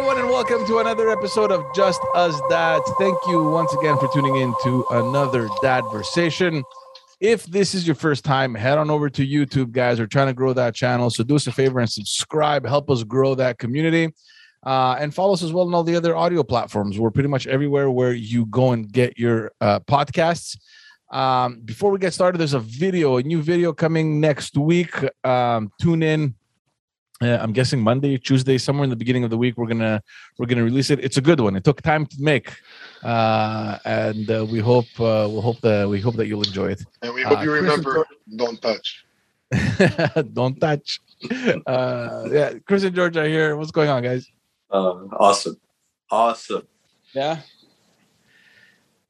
Everyone, and welcome to another episode of Just Us Dads. Thank you once again for tuning in to another dad Dadversation. If this is your first time, head on over to YouTube, guys. We're trying to grow that channel. So do us a favor and subscribe. Help us grow that community. Uh, and follow us as well on all the other audio platforms. We're pretty much everywhere where you go and get your uh, podcasts. Um, before we get started, there's a video, a new video coming next week. Um, tune in. Uh, I'm guessing Monday, Tuesday, somewhere in the beginning of the week. We're gonna we're gonna release it. It's a good one. It took time to make, uh, and uh, we hope uh, we hope that we hope that you'll enjoy it. And we hope Uh, you Chris and remember, don't touch. Don't touch. Uh, yeah, Chris and George are here. What's going on, guys? Uh, awesome. Awesome. Yeah.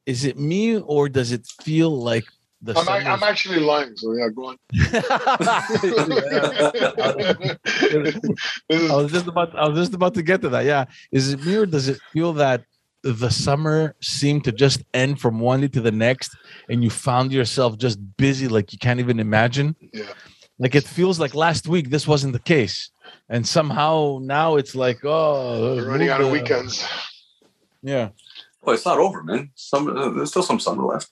Is it me or does it feel like the I'm, I'm actually lying, so yeah, go on. I was just about I was just about to get to that. Yeah. Is it me or does it feel that the summer seemed to just end from one day to the next and you found yourself just busy like you can't even imagine? yeah. Like it feels like last week this wasn't the case. And somehow now it's like, oh We're running out of weekends. Yeah. Well, it's not over, man. Some uh, there's still some summer left.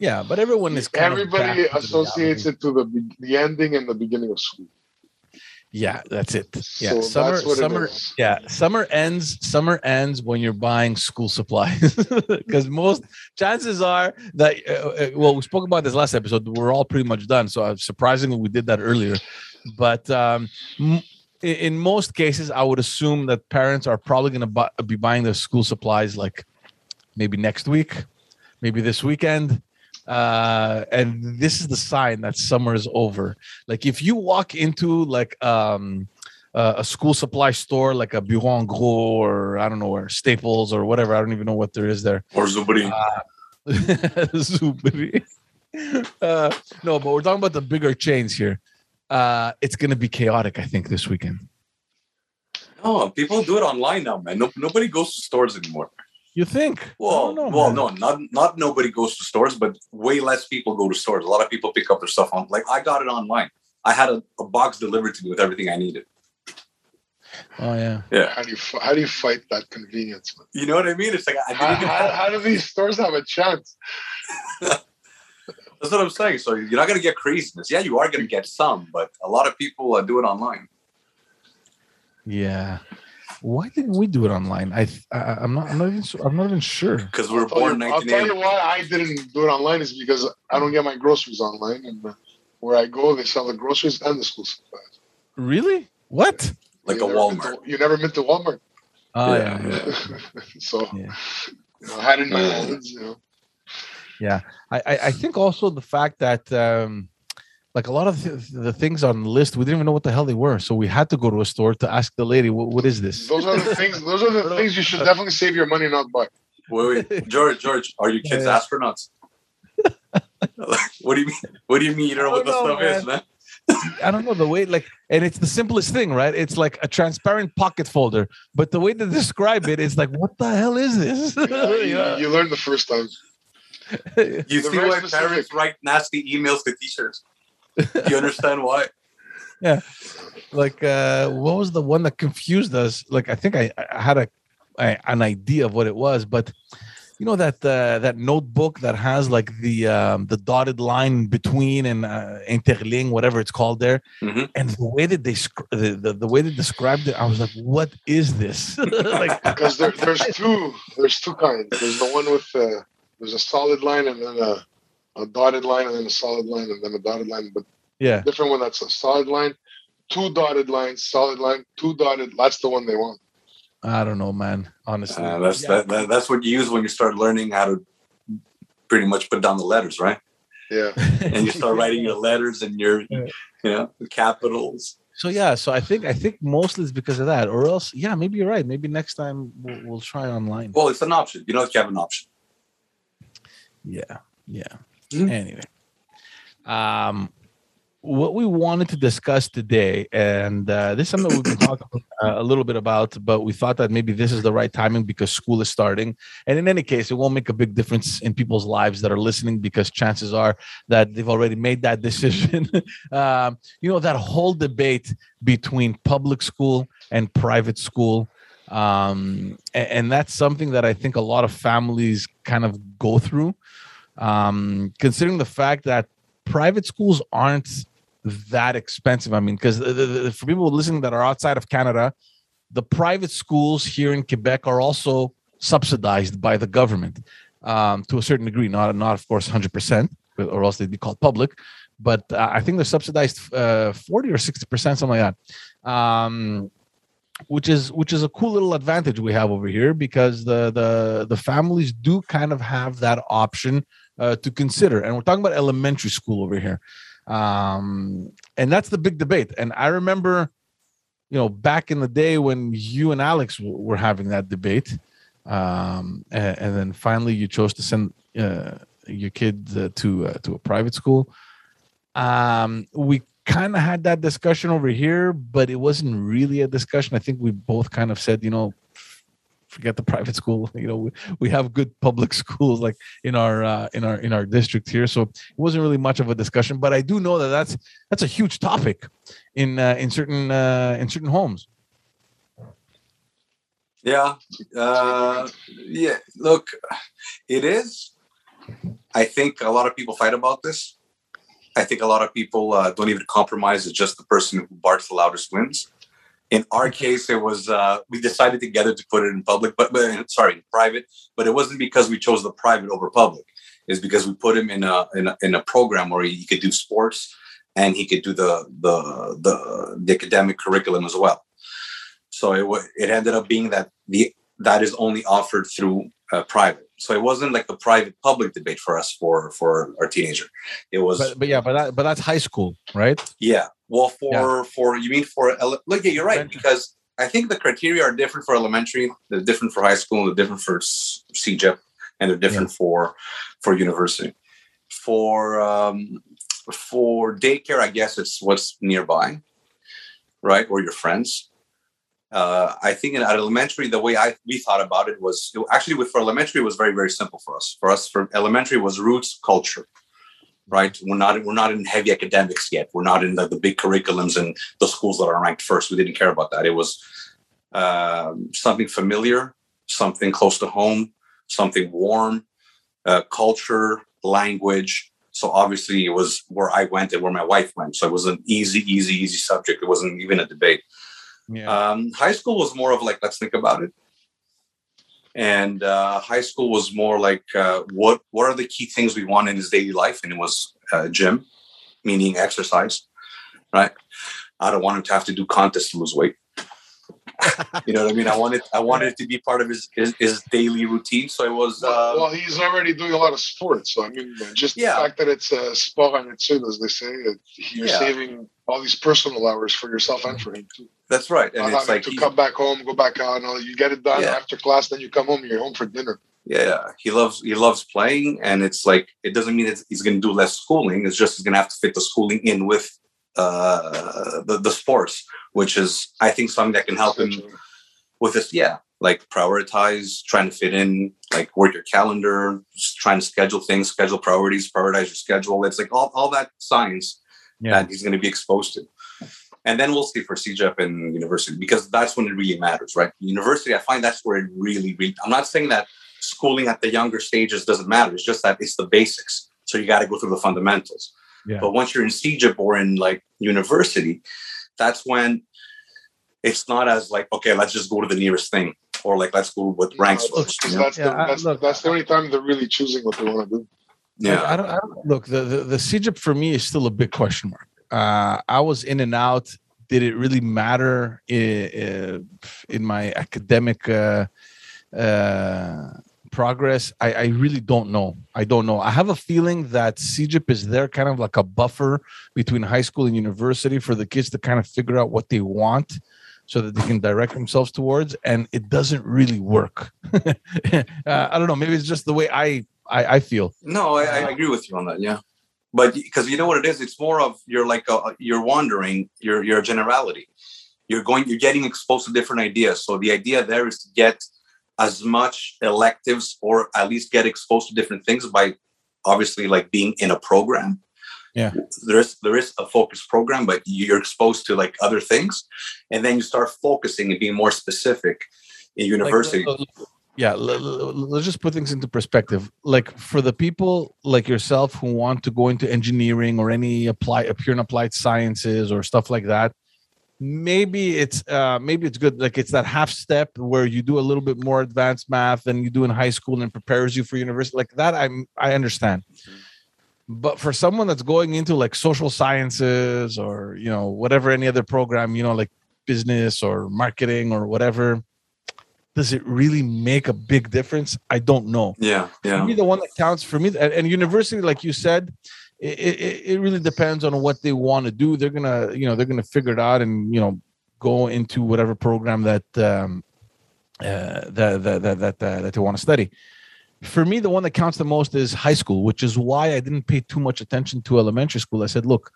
Yeah, but everyone is Everybody of back to associates it to the the ending and the beginning of school. Yeah, that's it. Yeah, So summer that's what it summer. Yeah, summer ends. Summer ends when you're buying school supplies, because most chances are that. Uh, uh, well, we spoke about this last episode. We're all pretty much done. So uh, surprisingly, we did that earlier. But um, m- in most cases, I would assume that parents are probably going to bu- be buying their school supplies like maybe next week, maybe this weekend. Uh, and this is the sign that summer is over. Like if you walk into like um uh, a school supply store like a Bureau en Gros or I don't know where Staples or whatever. I don't even know what there is there. Or Zubri. Zubri. Uh, no, but we're talking about the bigger chains here. Uh, it's gonna be chaotic, I think, this weekend. no, people do it online now, man. No, nobody goes to stores anymore. You think? Well, know, well, man. no, not not nobody goes to stores, but way less people go to stores. A lot of people pick up their stuff on. Like I got it online. I had a, a box delivered to me with everything I needed. Oh yeah. Yeah. How do you how do you fight that convenience? Man? You know what I mean? It's like I How, didn't even how, how do these stores have a chance? That's what I'm saying. So you're not gonna get craziness. Yeah, you are gonna get some, but a lot of people uh, do it online. Yeah. Why didn't we do it online? I, I I'm not I'm not even su- I'm not even sure. Because we were I'll tell, born you, I'll tell you why I didn't do it online is because I don't get my groceries online, and uh, where I go, they sell the groceries and the school supplies. Really? What? Like You a Walmart. to- you never been to Walmart, Oh Yeah, yeah. so Yeah. you know, I had in my hands. You know, I, I I think also the fact that um like a lot of the, the things on the list we didn't even know what the hell they were so we had to go to a store to ask the lady what, what is this those are the things. Those are the things you should definitely save your money and not buy. Wait, wait, George, George, are you kids Yeah. astronauts? what do you mean? What do you mean you don't know what the oh, I don't stuff know, is, man? i don't know the way like and it's the simplest thing right it's like a transparent pocket folder but the way they describe it is like what the hell is this Yeah, you, Yeah. you learn the first time. You They're see very why specific. parents write nasty emails to teachers? You understand why? Yeah. Like uh what was the one that confused us like i think i, I had a, a an idea of what it was but you know that uh, that notebook that has like the um, the dotted line between and uh, interligne whatever it's called there Mhm. and the way that they sc- the, the, the way they described it i was like what is this like Because there, there's two. There's two kinds. There's the one with uh, there's a solid line and then a, a dotted line and then a solid line and then a dotted line. But yeah different one that's a solid line, two dotted lines, solid line, two dotted. That's the one they want. i don't know man honestly Uh, that's Yeah. that, that, that's what you use when you start learning how to pretty much put down the letters, right? Yeah. And you start writing your letters and your, Yeah. you know, capitals. so yeah so i think i think mostly it's because of that or else yeah maybe you're right maybe next time we'll, we'll try online Well, it's an option. You know, if you have an option. Yeah, yeah. Mhm. Anyway, um, what we wanted to discuss today, and uh, this is something we've been talking uh, a little bit about, but we thought that maybe this is the right timing because school is starting. And in any case, it won't make a big difference in people's lives that are listening because chances are that they've already made that decision. um, you know, that whole debate between public school and private school. Um, and, and that's something that I think a lot of families kind of go through, um, considering the fact that private schools aren't that expensive. I mean, because for people listening that are outside of Canada, the private schools here in Quebec are also subsidized by the government um, to a certain degree. Not, not of course, hundred percent, or else they'd be called public. But uh, I think they're subsidized uh, forty or sixty percent, something like that. Um, which is which is a cool little advantage we have over here because the the the families do kind of have that option uh, to consider and we're talking about elementary school over here um, and that's the big debate. And I remember, you know, back in the day when you and Alex w- were having that debate, um, and, and, then finally you chose to send uh, your kid uh, to uh, to a private school. Um, we kind of had that discussion over here, but it wasn't really a discussion. I think we both kind of said, you know, forget the private school you know we, we have good public schools like in our uh, in our in our district here. So it wasn't really much of a discussion but i do know that that's that's a huge topic in uh, in certain uh, in certain homes. Yeah uh yeah look it is. I think a lot of people fight about this i think a lot of people uh, don't even compromise it's just the person who barks the loudest wins in our case, it was uh, we decided together to put it in public, but, but sorry, private. But it wasn't because we chose the private over public. It's because we put him in a in a, in a program where he could do sports and he could do the the the, the academic curriculum as well. So it it ended up being that the that is only offered through uh, private. So it wasn't like a private public debate for us for for our teenager. It was, but, but yeah, but that, but that's high school, right? Yeah. Well, for yeah. for you mean for look, yeah, you're right because I think the criteria are different for elementary, they're different for high school, they're different for CEGEP, and they're different yeah. for for university. For um, for daycare, I guess it's what's nearby, right, or your friends uh, I think in, elementary, the way I we thought about it was it, actually with for elementary it was very very simple for us. For us, for elementary was roots culture, right? We're not we're not in heavy academics yet. We're not in the, the big curriculums and the schools that are ranked first. We didn't care about that. It was uh, something familiar, something close to home, something warm, uh, culture, language. So obviously it was where I went and where my wife went. So it was an easy, easy, easy subject. It wasn't even a debate. Yeah. Um, high school was more of like, let's think about it. And uh, high school was more like, uh, what what are the key things we want in his daily life? And it was uh, gym, meaning exercise, right? I don't want him to have to do contests to lose weight. you know what I mean? I wanted I wanted it to be part of his his, his daily routine. So it was. Uh, well, he's already doing a lot of sports. So I mean, just yeah. the fact that it's a sport and it's as they say, you're yeah. saving all these personal hours for yourself and for him too. That's right. And Not it's like to he, come back home, go back out. No, you get it done yeah. after class, then you come home. You're home for dinner. Yeah, he loves he loves playing, and it's like it doesn't mean that he's going to do less schooling. It's just he's going to have to fit the schooling in with uh, the the sports, which is I think something that can help him with this. Yeah, like prioritize, trying to fit in, like work your calendar, just trying to schedule things, schedule priorities, prioritize your schedule. It's like all all that science yeah. that he's going to be exposed to and then we'll see for CEGEP and university because that's when it really matters, right? University, I find that's where it really, really. I'm not saying that schooling at the younger stages doesn't matter. It's just that it's the basics. So you got to go through the fundamentals. Yeah. But once you're in CEGEP or in like university, that's when it's not as like okay, let's just go to the nearest thing or like let's go with ranks no, first. You know? That's, yeah, the, that's, look, that's the only time they're really choosing what they want to do. Yeah, I don't, I don't, look. The, the the CEGEP for me is still a big question mark uh, I was in and out. Did it really matter in, in my academic uh, uh, progress? I, I, really don't know. I don't know. I have a feeling that CEGEP is there kind of like a buffer between high school and university for the kids to kind of figure out what they want so that they can direct themselves towards and it doesn't really work uh, i don't know maybe it's just the way i i, I feel no I, I, agree with you on that yeah but because you know what it is, it's more of you're like a, you're wandering. You're you're generality. You're going. You're getting exposed to different ideas. So the idea there is to get as much electives or at least get exposed to different things by obviously like being in a program yeah. There is there is a focus program but you're exposed to like other things. And then you start focusing and being more specific in university. like, yeah let's just put things into perspective. Like for the people like yourself who want to go into engineering or any apply pure and applied sciences or stuff like that maybe it's uh maybe it's good like it's that half step where you do a little bit more advanced math than you do in high school and prepares you for university. Like that i'm i understand. Mm-hmm but for someone that's going into like social sciences or you know whatever any other program you know like business or marketing or whatever does it really make a big difference? I don't know. Yeah yeah. for me the one that counts for me and, and university like you said it, it, it really depends on what they want to do. They're gonna you know they're gonna figure it out and you know go into whatever program that um uh, that that that that, uh, that they want to study for me, the one that counts the most is high school, which is why I didn't pay too much attention to elementary school. I said, look,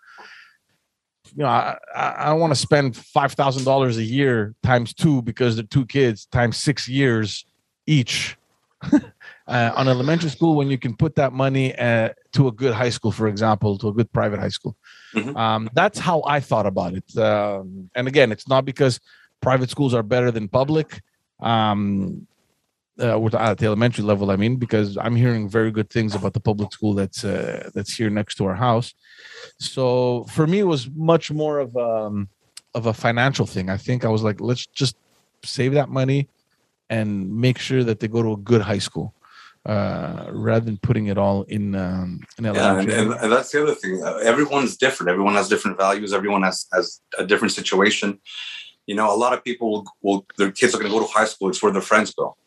you know, I, I don't want to spend five thousand dollars a year times two because they're two kids times six years each uh, on elementary school when you can put that money uh, to a good high school, for example, to a good private high school. Mm-hmm. Um, that's how I thought about it. Um, and again, it's not because private schools are better than public. Um, uh, at the elementary level i mean because i'm hearing very good things about the public school that's uh, that's here next to our house so for me it was much more of um of a financial thing i think i was like let's just save that money and make sure that they go to a good high school uh, rather than putting it all in um, in elementary. Yeah, and, and, that's the other thing. Everyone's different. Everyone has different values. Everyone has has a different situation. You know, a lot of people will, will their kids are going to go to high school. It's where their friends go.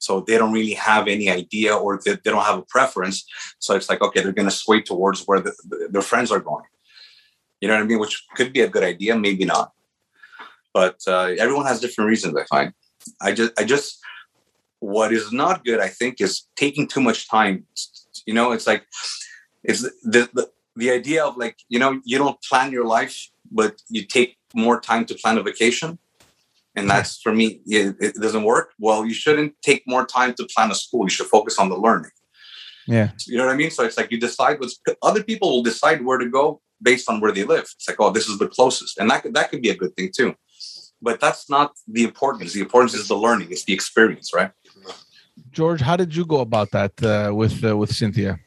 So they don't really have any idea or they, they don't have a preference. So it's like, okay, they're going to sway towards where the, the, their friends are going. You know what I mean? Which could be a good idea, maybe not. But uh, everyone has different reasons, I find. I just, I just, what is not good, I think, is taking too much time. You know, it's like, it's the, the, the idea of like, you know, you don't plan your life, but you take more time to plan a vacation and that's for me it, it, doesn't work. Well you shouldn't take more time to plan a school. You should focus on the learning. Yeah. You know what i mean? So it's like you decide what's other people will decide where to go based on where they live. It's like oh this is the closest. And that could, that could be a good thing too. But that's not the importance. The importance is the learning. It's the experience right? George how did you go about that uh, with uh, with cynthia?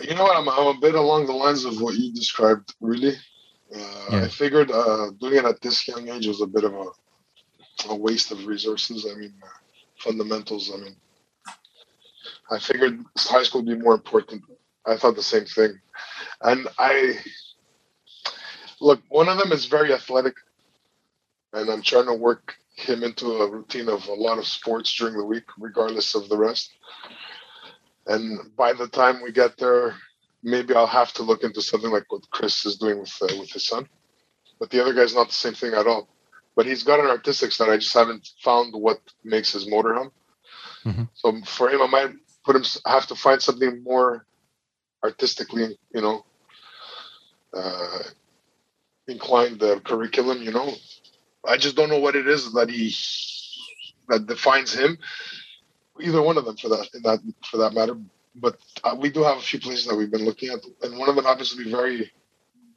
You know what? I'm, I'm a bit along the lines of what you described really uh, yeah. I figured uh, doing it at this young age was a bit of a, a waste of resources. I mean, uh, fundamentals. I mean, I figured high school would be more important. I thought the same thing. And I look, one of them is very athletic, and I'm trying to work him into a routine of a lot of sports during the week, regardless of the rest. And by the time we get there, maybe I'll have to look into something like what Chris is doing with uh, with his son. But the other guy's not the same thing at all. But he's got an artistic side. I just haven't found what makes his motor hum. Mm-hmm. So for him, I might put him have to find something more artistically, you know, uh, inclined the curriculum. You know, I just don't know what it is that he that defines him. Either one of them, for that, in that for that matter but uh, we do have a few places that we've been looking at, and one of them happens to be very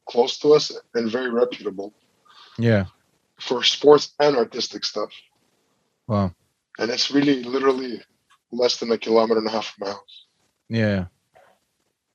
close to us and very reputable. Yeah. For sports and artistic stuff. Wow. And it's really literally less than a kilometer and a half from my house. Yeah.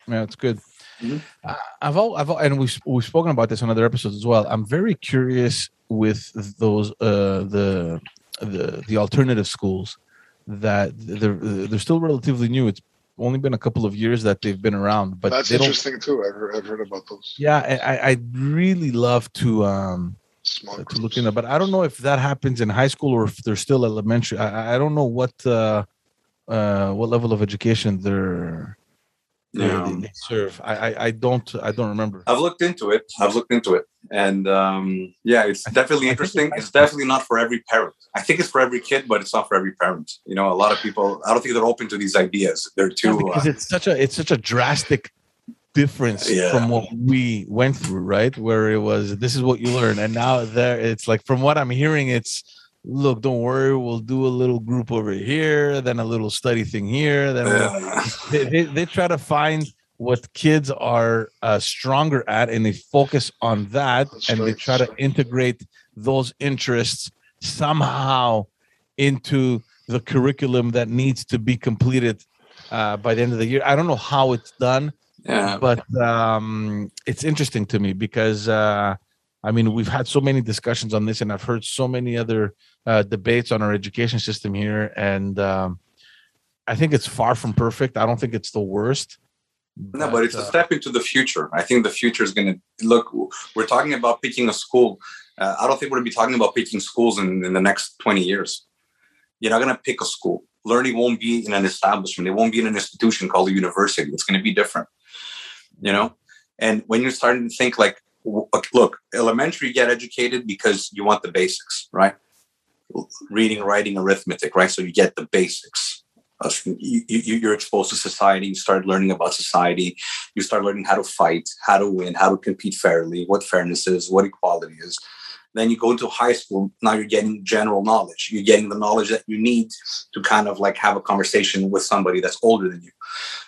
Yeah, it's good. Mm-hmm. Uh, I've all, I've all, and we've we've spoken about this on other episodes as well. I'm very curious with those uh the the the alternative schools that they're they're still relatively new. It's only been a couple of years that they've been around. But that's interesting too. I've heard, I've heard about those. Yeah, I I really love to um Smart to look into, but I don't know if that happens in high school or if they're still elementary. I I don't know what uh uh what level of education they're yeah. they, they serve. I, I, I don't I don't remember. I've looked into it. I've looked into it, and um, yeah, it's definitely interesting. It's definitely not for every parent. I think it's for every kid, but it's not for every parent. You know, a lot of people. I don't think they're open to these ideas. They're too yeah, because uh, it's such a it's such a drastic difference yeah. from what we went through, right? Where it was this is what you learn, and now there it's like from what I'm hearing, it's look, don't worry, we'll do a little group over here, then a little study thing here. Then we'll, they, they, they, try to find what kids are uh, stronger at, and they focus on that, That's and they try to integrate those interests somehow into the curriculum that needs to be completed uh, by the end of the year. I don't know how it's done, yeah. but um, it's interesting to me because uh, I mean we've had so many discussions on this, and I've heard so many other uh, debates on our education system here, and um, I think it's far from perfect. I don't think it's the worst. But, no, but it's a uh, step into the future. I think the future is going to look. We're talking about picking a school. Uh, I don't think we're going to be talking about picking schools in, in the next 20 years. You're not going to pick a school. Learning won't be in an establishment. It won't be in an institution called a university. It's going to be different, you know? And when you're starting to think like, look, elementary, get educated because you want the basics, right? Reading, writing, arithmetic, right? So you get the basics. Uh, you, you, are exposed to society. You start learning about society. You start learning how to fight, how to win, how to compete fairly, what fairness is, what equality is. Then you go into high school. Now you're getting general knowledge. You're getting the knowledge that you need to kind of like have a conversation with somebody that's older than you.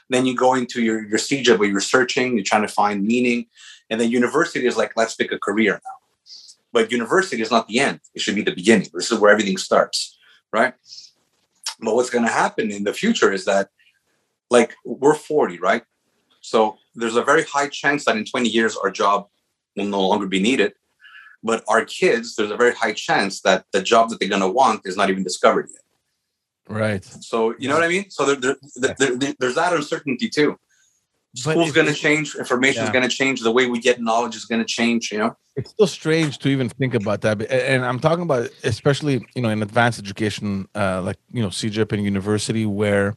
Then you go into your your CEGEP where you're searching, you're trying to find meaning, and then university is like let's pick a career now. But university is not the end; it should be the beginning. This is where everything starts, right? But what's going to happen in the future is that, like, we're 40, right? So there's a very high chance that in 20 years our job will no longer be needed but our kids, there's a very high chance that the job that they're going to want is not even discovered yet. Right. So you know what I mean. So there, there, there, there's that uncertainty too. School's going to change. Information is yeah. going to change. The way we get knowledge is going to change. You know, it's still strange to even think about that. And I'm talking about especially you know in advanced education, uh, like you know CEGEP and university, where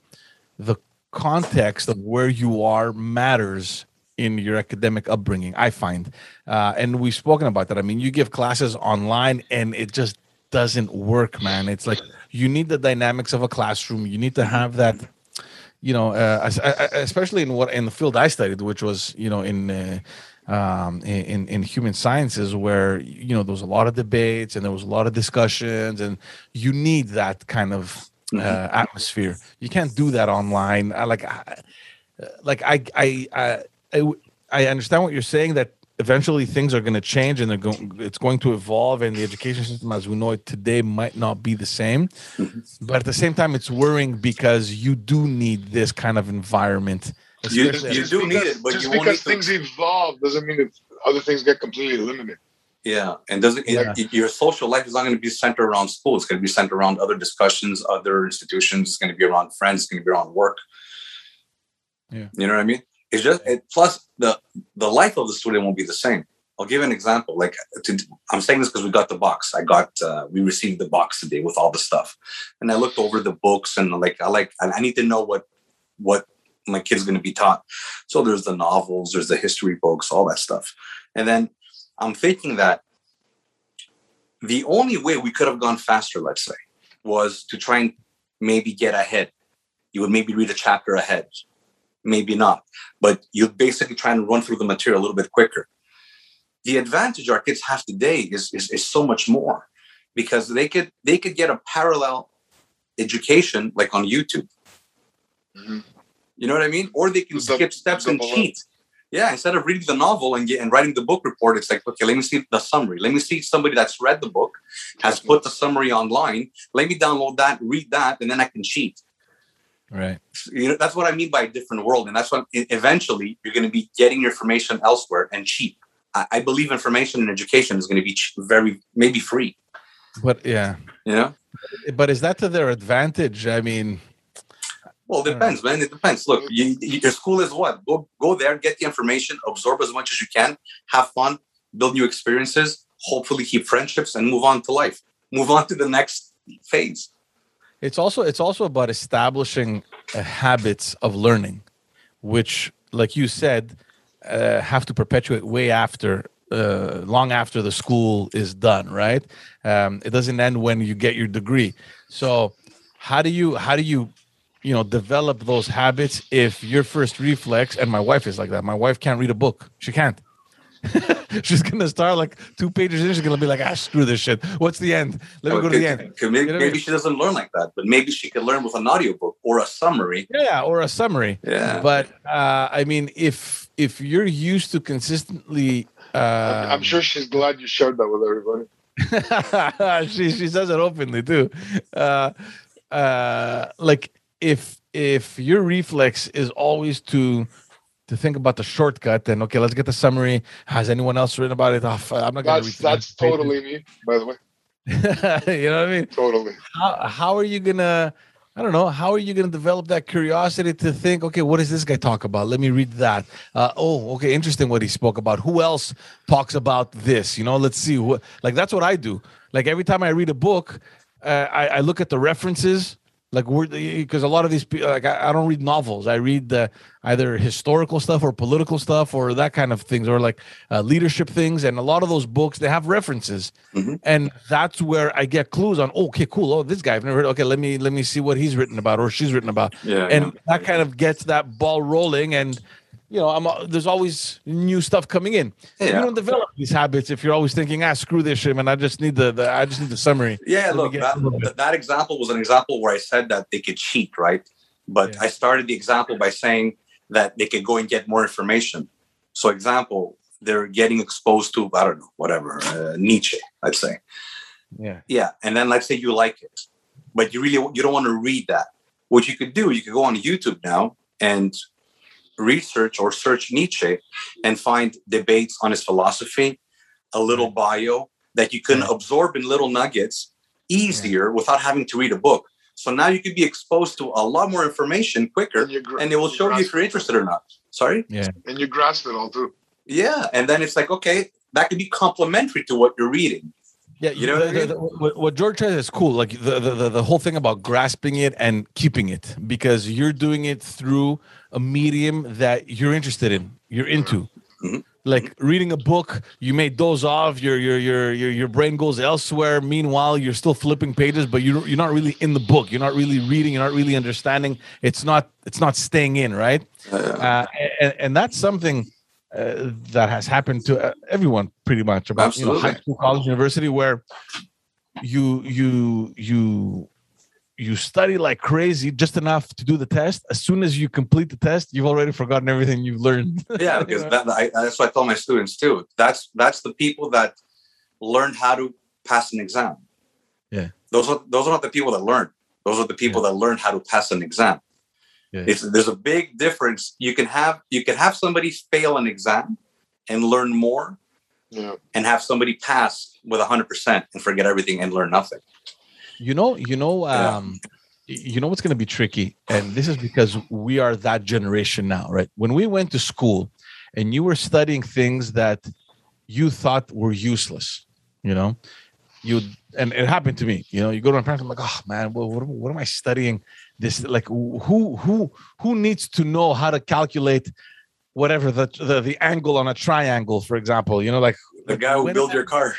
the context of where you are matters in your academic upbringing i find uh, and we've spoken about that i mean you give classes online and it just doesn't work man it's like you need the dynamics of a classroom you need to have that you know uh, especially in what in the field i studied which was you know in uh, um, in in human sciences where you know there was a lot of debates and there was a lot of discussions and you need that kind of uh, mm-hmm. atmosphere you can't do that online I, like I, like I, I I I, I understand what you're saying that eventually things are going to change and they're going it's going to evolve and the education system as we know it today might not be the same. Mm-hmm. but at the same time it's worrying because you do need this kind of environment you, you do because, need it but just because things to... evolve doesn't mean that other things get completely eliminated yeah and doesn't yeah. your social life is not going to be centered around school. It's going to be centered around other discussions other institutions. It's going to be around friends. It's going to be around work. Yeah. You know what i mean it's just it, plus the the life of the student won't be the same. I'll give an example. Like to, I'm saying this because we got the box. I got uh, we received the box today with all the stuff, and I looked over the books and like I like I need to know what what my kid's going to be taught. So there's the novels, there's the history books, all that stuff, and then I'm thinking that the only way we could have gone faster, let's say, was to try and maybe get ahead. You would maybe read a chapter ahead maybe not. But you basically try and run through the material a little bit quicker. The advantage our kids have today is, is, is so much more because they could they could get a parallel education like on YouTube. Mm-hmm. You know what I mean? Or they can skip steps and cheat. Yeah, instead of reading the novel and get, and writing the book report, it's like, okay, let me see the summary. Let me see somebody that's read the book, has put the summary online. Let me download that, read that, and then I can cheat. Right. You know, that's what I mean by a different world. And that's what eventually you're going to be getting your information elsewhere and cheap. I, I believe information and education is going to be very, maybe free. But yeah. You know? But is that to their advantage? I mean, well, it depends, man. It depends. Look, you, your school is what? Go go there, get the information, absorb as much as you can, have fun, build new experiences, hopefully keep friendships, and move on to life. Move on to the next phase it's also it's also about establishing habits of learning which like you said uh, have to perpetuate way after uh, long after the school is done right? Um, it doesn't end when you get your degree. So how do you how do you you know develop those habits if your first reflex and my wife is like that my wife can't read a book. She can't she's gonna start like two pages in she's gonna be like ah screw this shit. What's the end? Let me go to the end. Maybe, you know maybe she doesn't learn like that but maybe she could learn with an audiobook or a summary. Yeah or a summary. Yeah. But uh i mean if if you're used to consistently uh i'm sure she's glad you shared that with everybody. She she says it openly too. Uh uh like if if your reflex is always to to think about the shortcut then okay let's get the summary has anyone else written about it oh, i'm not gonna that's that's totally me by the way you know what i mean totally how, how are you gonna I don't know. How are you going to develop that curiosity to think, okay, what does this guy talk about? Let me read that. Uh, oh, okay, interesting what he spoke about. Who else talks about this? You know, let's see. What, like, that's what I do. Like, every time I read a book, uh, I, I look at the references like we're because a lot of these people like I, I, don't read novels. I read the either historical stuff or political stuff or that kind of things or like uh, leadership things. And a lot of those books they have references. Mm-hmm. and that's where i get clues on oh, okay cool. Oh this guy i've never heard okay let me let me see what he's written about or she's written about. Yeah and yeah. that kind of gets that ball rolling. And you know, I'm uh, there's always new stuff coming in. Yeah. You don't develop these habits if you're always thinking, ah, screw this shit, man. I just need the, the I just need the summary. Yeah, Let look, that, that example was an example where I said that they could cheat, right? But yeah. I started the example by saying that they could go and get more information. So, example, they're getting exposed to I don't know, whatever uh, Nietzsche, I'd say. Yeah, yeah, and then let's say you like it, but you really you don't want to read that. What you could do, you could go on YouTube now and research or search Nietzsche and find debates on his philosophy, a little bio that you can absorb in little nuggets easier without having to read a book. So now you could be exposed to a lot more information quicker, and, gra- and it will show you if you're interested or not. Sorry? Yeah. And you grasp it all too. Yeah. And then it's like, okay, that could be complementary to what you're reading. Yeah, you know the, the, what, what, George says is cool. Like the, the the whole thing about grasping it and keeping it because you're doing it through a medium that you're interested in, you're into. Mm-hmm. Like reading a book, you may doze off, your your your your your brain goes elsewhere. Meanwhile, you're still flipping pages, but you're you're not really in the book. You're not really reading. You're not really understanding. It's not it's not staying in, right? Uh, and, and that's something uh, that has happened to uh, everyone pretty much about you know high school, college, university, where you you you you study like crazy just enough to do the test. As soon as you complete the test, you've already forgotten everything you've learned. yeah, because that, I, that's what I tell my students too. That's that's the people that learn how to pass an exam. Yeah, those are those are not the people that learn. Those are the people yeah. that learn how to pass an exam. Yeah. It's, there's a big difference. You can have you can have somebody fail an exam and learn more, yeah. and have somebody pass with hundred percent and forget everything and learn nothing. You know, you know, um, yeah. you know what's going to be tricky, and this is because we are that generation now, right? When we went to school, and you were studying things that you thought were useless, you know, you and it happened to me. You know, you go to my parents, I'm like, oh man, what, what, what am I studying? This like who who who needs to know how to calculate whatever the the, the angle on a triangle for example you know like the guy who built your car.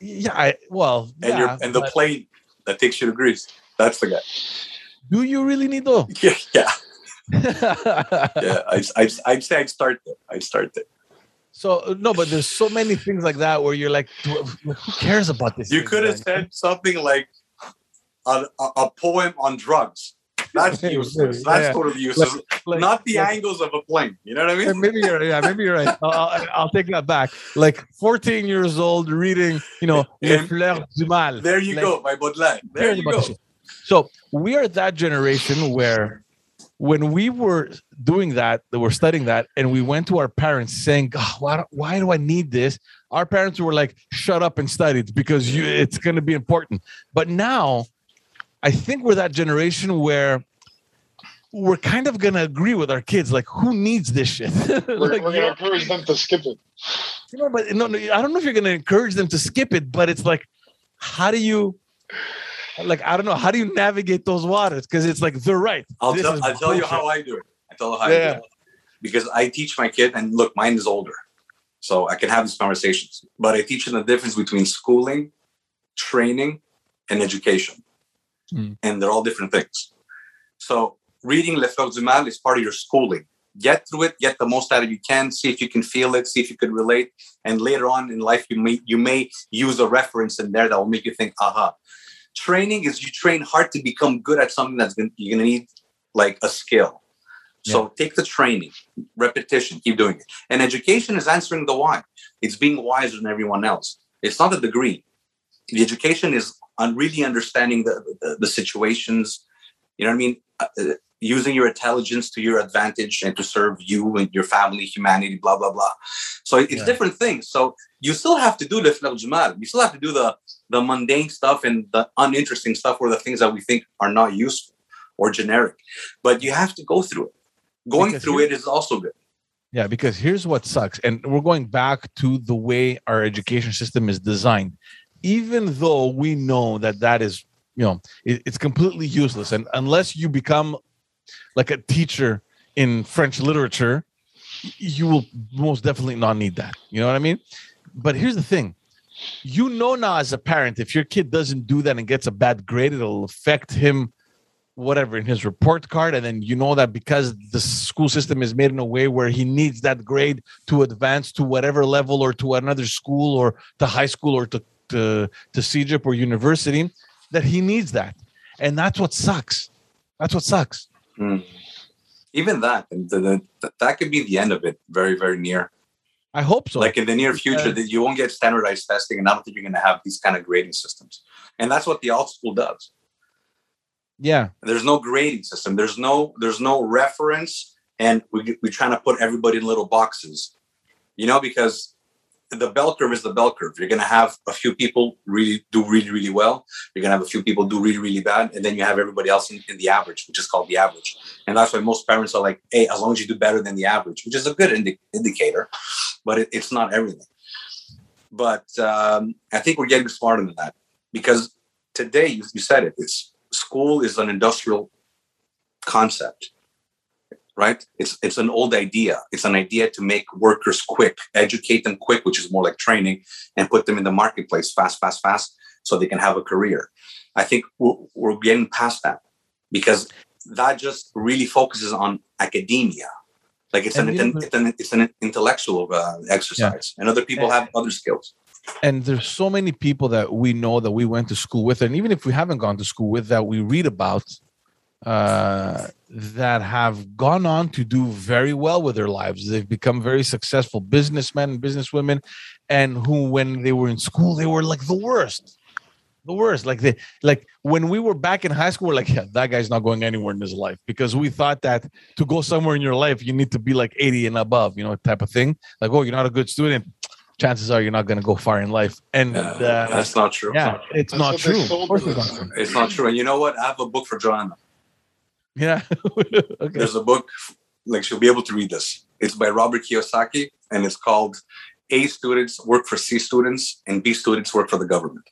Yeah I, well and yeah, your and the plane that takes you to greece. That's the guy. Do you really need though yeah yeah. Yeah I, I, I'd say I'd start there. I'd start there. So no, but there's so many things like that where you're like, who cares about this? You could have said something like, a, a poem on drugs. That's useless. That's yeah. totally useless. Like, like, Not the like, angles of a plane. You know what I mean? Maybe you're yeah. Maybe you're right. I'll, I'll, I'll, take that back. Like 14 years old, reading, you know, Les Fleurs du Mal. There you go, my Baudelaire. There you go. So we are that generation where, when we were doing that, that we're studying that, and we went to our parents saying, why, why do I need this? Our parents were like, "Shut up and study it because you, it's going to be important." But now I think we're that generation where we're kind of gonna agree with our kids. Like, who needs this shit? like, we're, we're gonna encourage them to skip it. You know, but no, no, I don't know if you're gonna encourage them to skip it, but it's like, how do you? Like, I don't know. How do you navigate those waters? Because it's like they're right. I'll, tell, I'll tell you how I do it. I tell you how yeah. I do it. Because I teach my kid, and look, mine is older, so I can have these conversations. But I teach them the difference between schooling, training, and education mm. and they're all different things. So reading Le Fleur du Mal is part of your schooling. Get through it, get the most out of you can, see if you can feel it, see if you could relate. And later on in life, you may you may use a reference in there that will make you think, aha. Training is you train hard to become good at something that's gonna, you're gonna need like a skill. So yeah. take the training, repetition, keep doing it. And education is answering the why. It's being wiser than everyone else. It's not a degree. The education is on really understanding the, the, the situations. You know what I mean? Uh, using your intelligence to your advantage and to serve you and your family, humanity, blah blah blah. So it's yeah. different things. So you still have to do the jamal. You still have to do the the mundane stuff and the uninteresting stuff, or the things that we think are not useful or generic. But you have to go through it. Going because through it is also good. Yeah, because here's what sucks, and we're going back to the way our education system is designed. Even though we know that that is, you know, it, it's completely useless, and unless you become like a teacher in French literature, you will most definitely not need that. You know what I mean? But here's the thing you know now as a parent, if your kid doesn't do that and gets a bad grade, it'll affect him whatever in his report card and then you know that because the school system is made in a way where he needs that grade to advance to whatever level or to another school or to high school or to to, to CEGEP or university that he needs that and that's what sucks that's what sucks mm. even that that could be the end of it very very near I hope so. Like in the near future, that you won't get standardized testing, and I don't think you're going to have these kind of grading systems. And that's what the alt school does. Yeah. There's no grading system. There's no there's no reference, and we we're trying to put everybody in little boxes, you know, because the bell curve is the bell curve. You're gonna have a few people really do really really well. You're gonna have a few people do really really bad, and then you have everybody else in, in the average, which is called the average. And that's why most parents are like, "Hey, as long as you do better than the average," which is a good indi- indicator, but it, it's not everything. But um, I think we're getting smarter than that because today you, you said it. It's school is an industrial concept right? It's it's an old idea. It's an idea to make workers quick educate them quick which is more like training and put them in the marketplace fast fast fast so they can have a career. I think we're, we're getting past that because that just really focuses on academia. Like it's, an, it's an it's an intellectual uh, exercise yeah. and other people have other skills. And there's so many people that we know that we went to school with and even if we haven't gone to school with that we read about uh, that have gone on to do very well with their lives they've become very successful businessmen and businesswomen and who when they were in school they were like the worst the worst like they like when we were back in high school we're like yeah that guy's not going anywhere in his life because we thought that to go somewhere in your life you need to be like 80 and above you know type of thing like oh you're not a good student chances are you're not going to go far in life. And uh, that's not true. Yeah, it's not true. It's not true. It's not true. And you know what? I have a book for Joanna. Yeah. okay. There's a book, like she'll be able to read this. It's by Robert Kiyosaki, and it's called A students work for C students, and B students work for the government.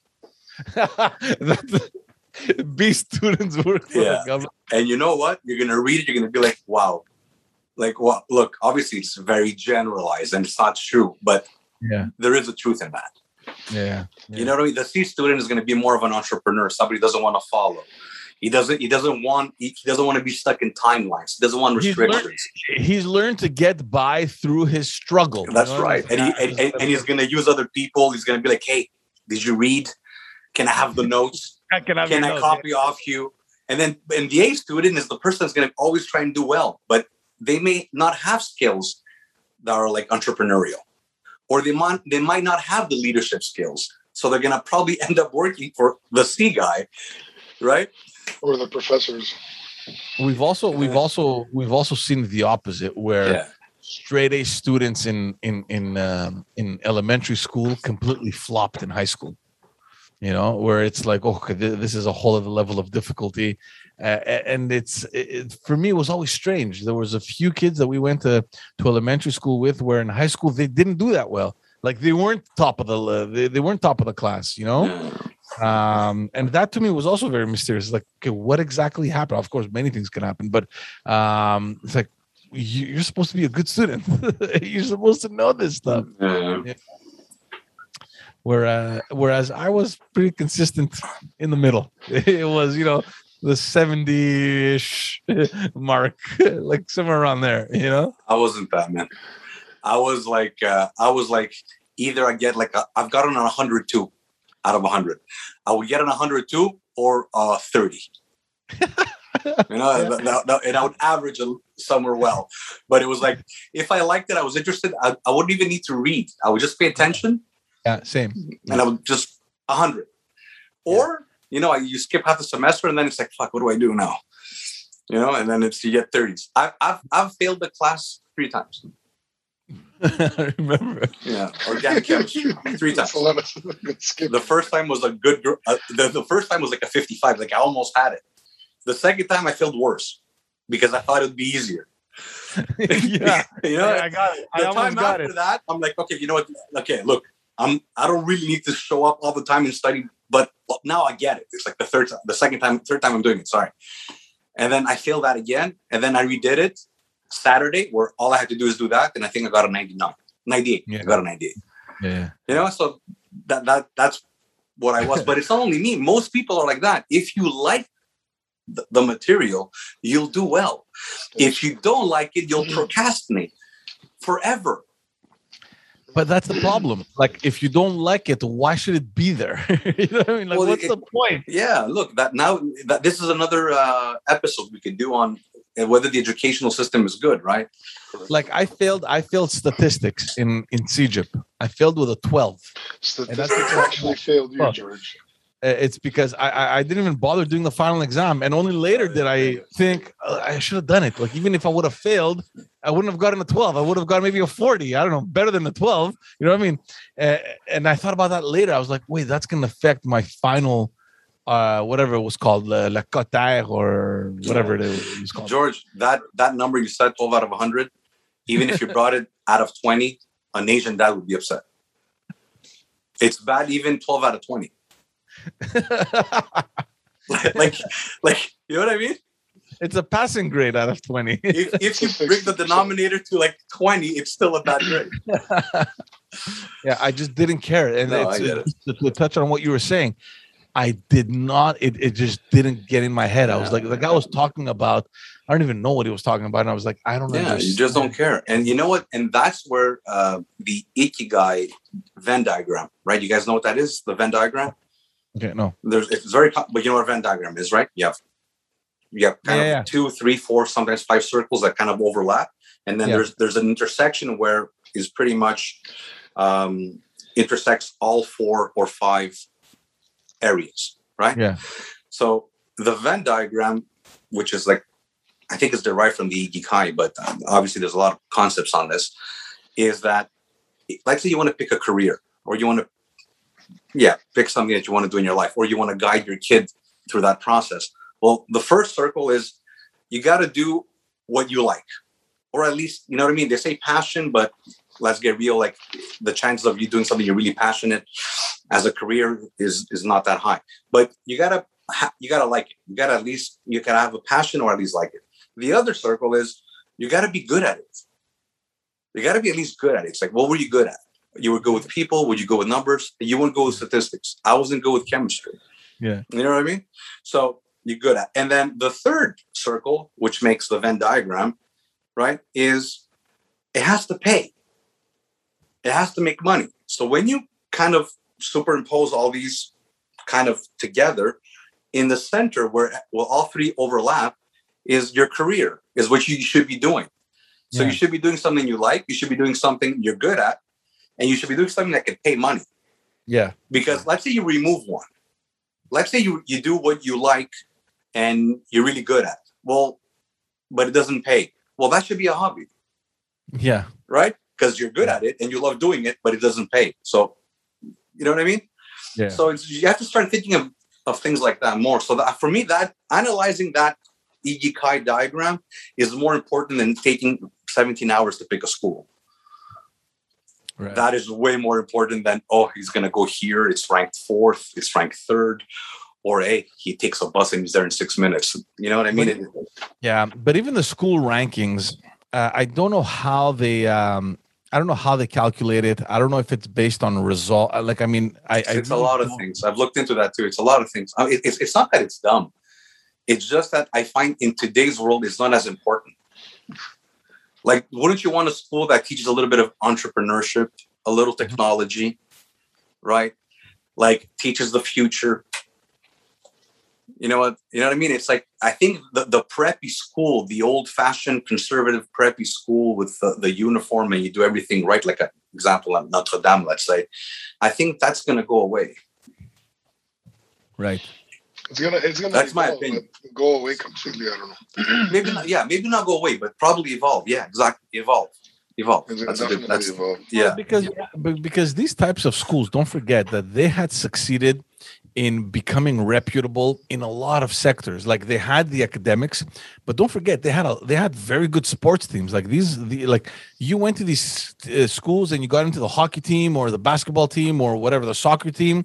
B students work for yeah. the government. And you know what? You're gonna read it, you're gonna be like, wow. Like well, look, obviously it's very generalized and it's not true, but yeah there is a truth in that yeah, yeah. you know what i mean the c student is going to be more of an entrepreneur somebody doesn't want to follow he doesn't he doesn't want he doesn't want to be stuck in timelines. He doesn't want restrictions he's learned, he's learned to get by through his struggle that's you know? right. And, he, and, and, and he's going to use other people. He's going to be like hey did you read? Can i have the notes? Can i, can I notes, copy yeah. off you? And then and the a student is the person that's going to always try and do well but they may not have skills that are like entrepreneurial or they might they might not have the leadership skills. So they're going to probably end up working for the c guy right or the professors. We've also we've also we've also seen the opposite where yeah. straight a students in in in um, in elementary school completely flopped in high school. You know where it's like oh this is a whole other level of difficulty. Uh, and it's it, for me it was always strange. There was a few kids that we went to to elementary school with where in high school they didn't do that well. Like they weren't top of the they, they weren't top of the class you know um and that to me was also very mysterious like okay what exactly happened of course many things can happen but um it's like you're supposed to be a good student you're supposed to know this stuff yeah. Whereas, whereas I was pretty consistent in the middle. It was, you know, the 70 ish mark, like somewhere around there, you know? I wasn't that, man. I was like, uh, I was like, either I get like, i have gotten an 102 out of 100. I would get an 102 or uh, 30. you know, yeah. and I would average somewhere well. But it was like, if I liked it, I was interested, I, I wouldn't even need to read. I would just pay attention. Yeah, same. And I would just 100. Or, you know, you skip half the semester and then it's like, fuck, what do I do now? You know, and then it's you get 30s. I've, I've, I've failed the class three times. I remember. Yeah, organic chemistry three times. the first time was a good. Uh, the, the first time was like a fifty-five. Like I almost had it. The second time I failed worse because I thought it would be easier. yeah, you know, I got it. I the time got after it. that, I'm like, okay, you know what? Okay, look, I'm. I don't really need to show up all the time and study, but now I get it. It's like the third time, the second time, third time I'm doing it. Sorry, and then I failed that again, and then I redid it, Saturday where all I had to do is do that, and I think I got a 99, 98. Yeah. I got a 98. Yeah. You know, so that that that's what I was. but it's not only me. Most people are like that. If you like the, the material, you'll do well. If you don't like it, you'll procrastinate forever. But that's the problem. Like, if you don't like it, why should it be there? you know what I mean? Like, well, what's it, the point? Yeah, look, that now that this is another uh, episode we could do on and whether the educational system is good, right? Like I failed, I failed statistics in in CEGEP. I failed with a twelve. Statistics actually failed you, George. Uh, it's because I, I didn't even bother doing the final exam, and only later did I think oh, I should have done it. Like even if I would have failed, I wouldn't have gotten a twelve. I would have gotten maybe a forty. I don't know, better than the twelve. You know what I mean? Uh, and I thought about that later. I was like, wait, that's going to affect my final uh, whatever it was called, uh, la cote R or whatever it was called. George, that that number you said, 12 out of 100, even if you brought it out of 20, an Asian dad would be upset. It's bad even 12 out of 20. like, like, you know what I mean? It's a passing grade out of 20. if, if you bring the denominator to like 20, it's still a bad grade. yeah, I just didn't care. And no, it's, it. to touch on what you were saying, I did not. It, it just didn't get in my head. I was like, the guy was talking about. I don't even know what he was talking about, and I was like, I don't know. Yeah, you just don't care. And you know what? And that's where uh, the Ikigai Venn diagram, right? You guys know what that is? The Venn diagram. Okay, no. There's it's very, but you know what a Venn diagram is, right? You have you have kind yeah, of yeah. two, three, four, sometimes five circles that kind of overlap, and then yeah. there's there's an intersection where is pretty much um, intersects all four or five areas, right? Yeah. So the Venn diagram, which is like, I think it's derived from the Ikigai, but um, obviously there's a lot of concepts on this, is that let's say you want to pick a career or you want to, yeah, pick something that you want to do in your life or you want to guide your kid through that process. Well, the first circle is you got to do what you like, or at least, you know what I mean? They say passion, but let's get real. Like the chances of you doing something you're really passionate as a career is is not that high. But you gotta you gotta like it. You gotta at least you gotta have a passion or at least like it. The other circle is you gotta be good at it. You gotta be at least good at it. It's like what were you good at? You would go with people. Would you go with numbers? You wouldn't go with statistics. I wasn't good with chemistry. Yeah, you know what I mean. So you're good at. And then the third circle, which makes the Venn diagram, right, is it has to pay. It has to make money. So when you kind of superimpose all these kind of together in the center where well all three overlap is your career is what you should be doing. So yeah. you should be doing something you like you should be doing something you're good at and you should be doing something that can pay money. Yeah. Because let's say you remove one. Let's say you, you do what you like and you're really good at. Well but it doesn't pay. Well that should be a hobby. Yeah. Right? Because you're good at it and you love doing it but it doesn't pay. So you know what I mean? Yeah. So you have to start thinking of, of things like that more. So that, for me, that analyzing that Ikigai diagram is more important than taking 17 hours to pick a school. Right. That is way more important than oh he's gonna go here. It's ranked fourth. It's ranked third, or hey he takes a bus and he's there in six minutes. You know what I mean? Yeah, but even the school rankings, uh, I don't know how they um, I don't know how they calculate it. I don't know if it's based on result. Uh, like, I mean, I, it's I a lot of things. I've looked into that too. It's a lot of things. It's, it's not that it's dumb. It's just that I find in today's world it's not as important. Like, wouldn't you want a school that teaches a little bit of entrepreneurship, a little mm-hmm. technology, right? Like teaches the future. You know what? You know what I mean? It's like I think the, the preppy school, the old-fashioned conservative preppy school with the, the uniform and you do everything right, like an example at Notre Dame, let's say. I think that's going to go away. Right. It's gonna. It's gonna. That's my opinion. Go away completely. I don't know. maybe not. Yeah, maybe not go away, but probably evolve. Yeah, exactly. Evolve. Evolve. That's definitely that's, evolve. Yeah. Because because these types of schools, don't forget that they had succeeded in becoming reputable in a lot of sectors. Like they had the academics, but don't forget they had a they had very good sports teams. Like these, the like you went to these uh, schools and you got into the hockey team or the basketball team or whatever the soccer team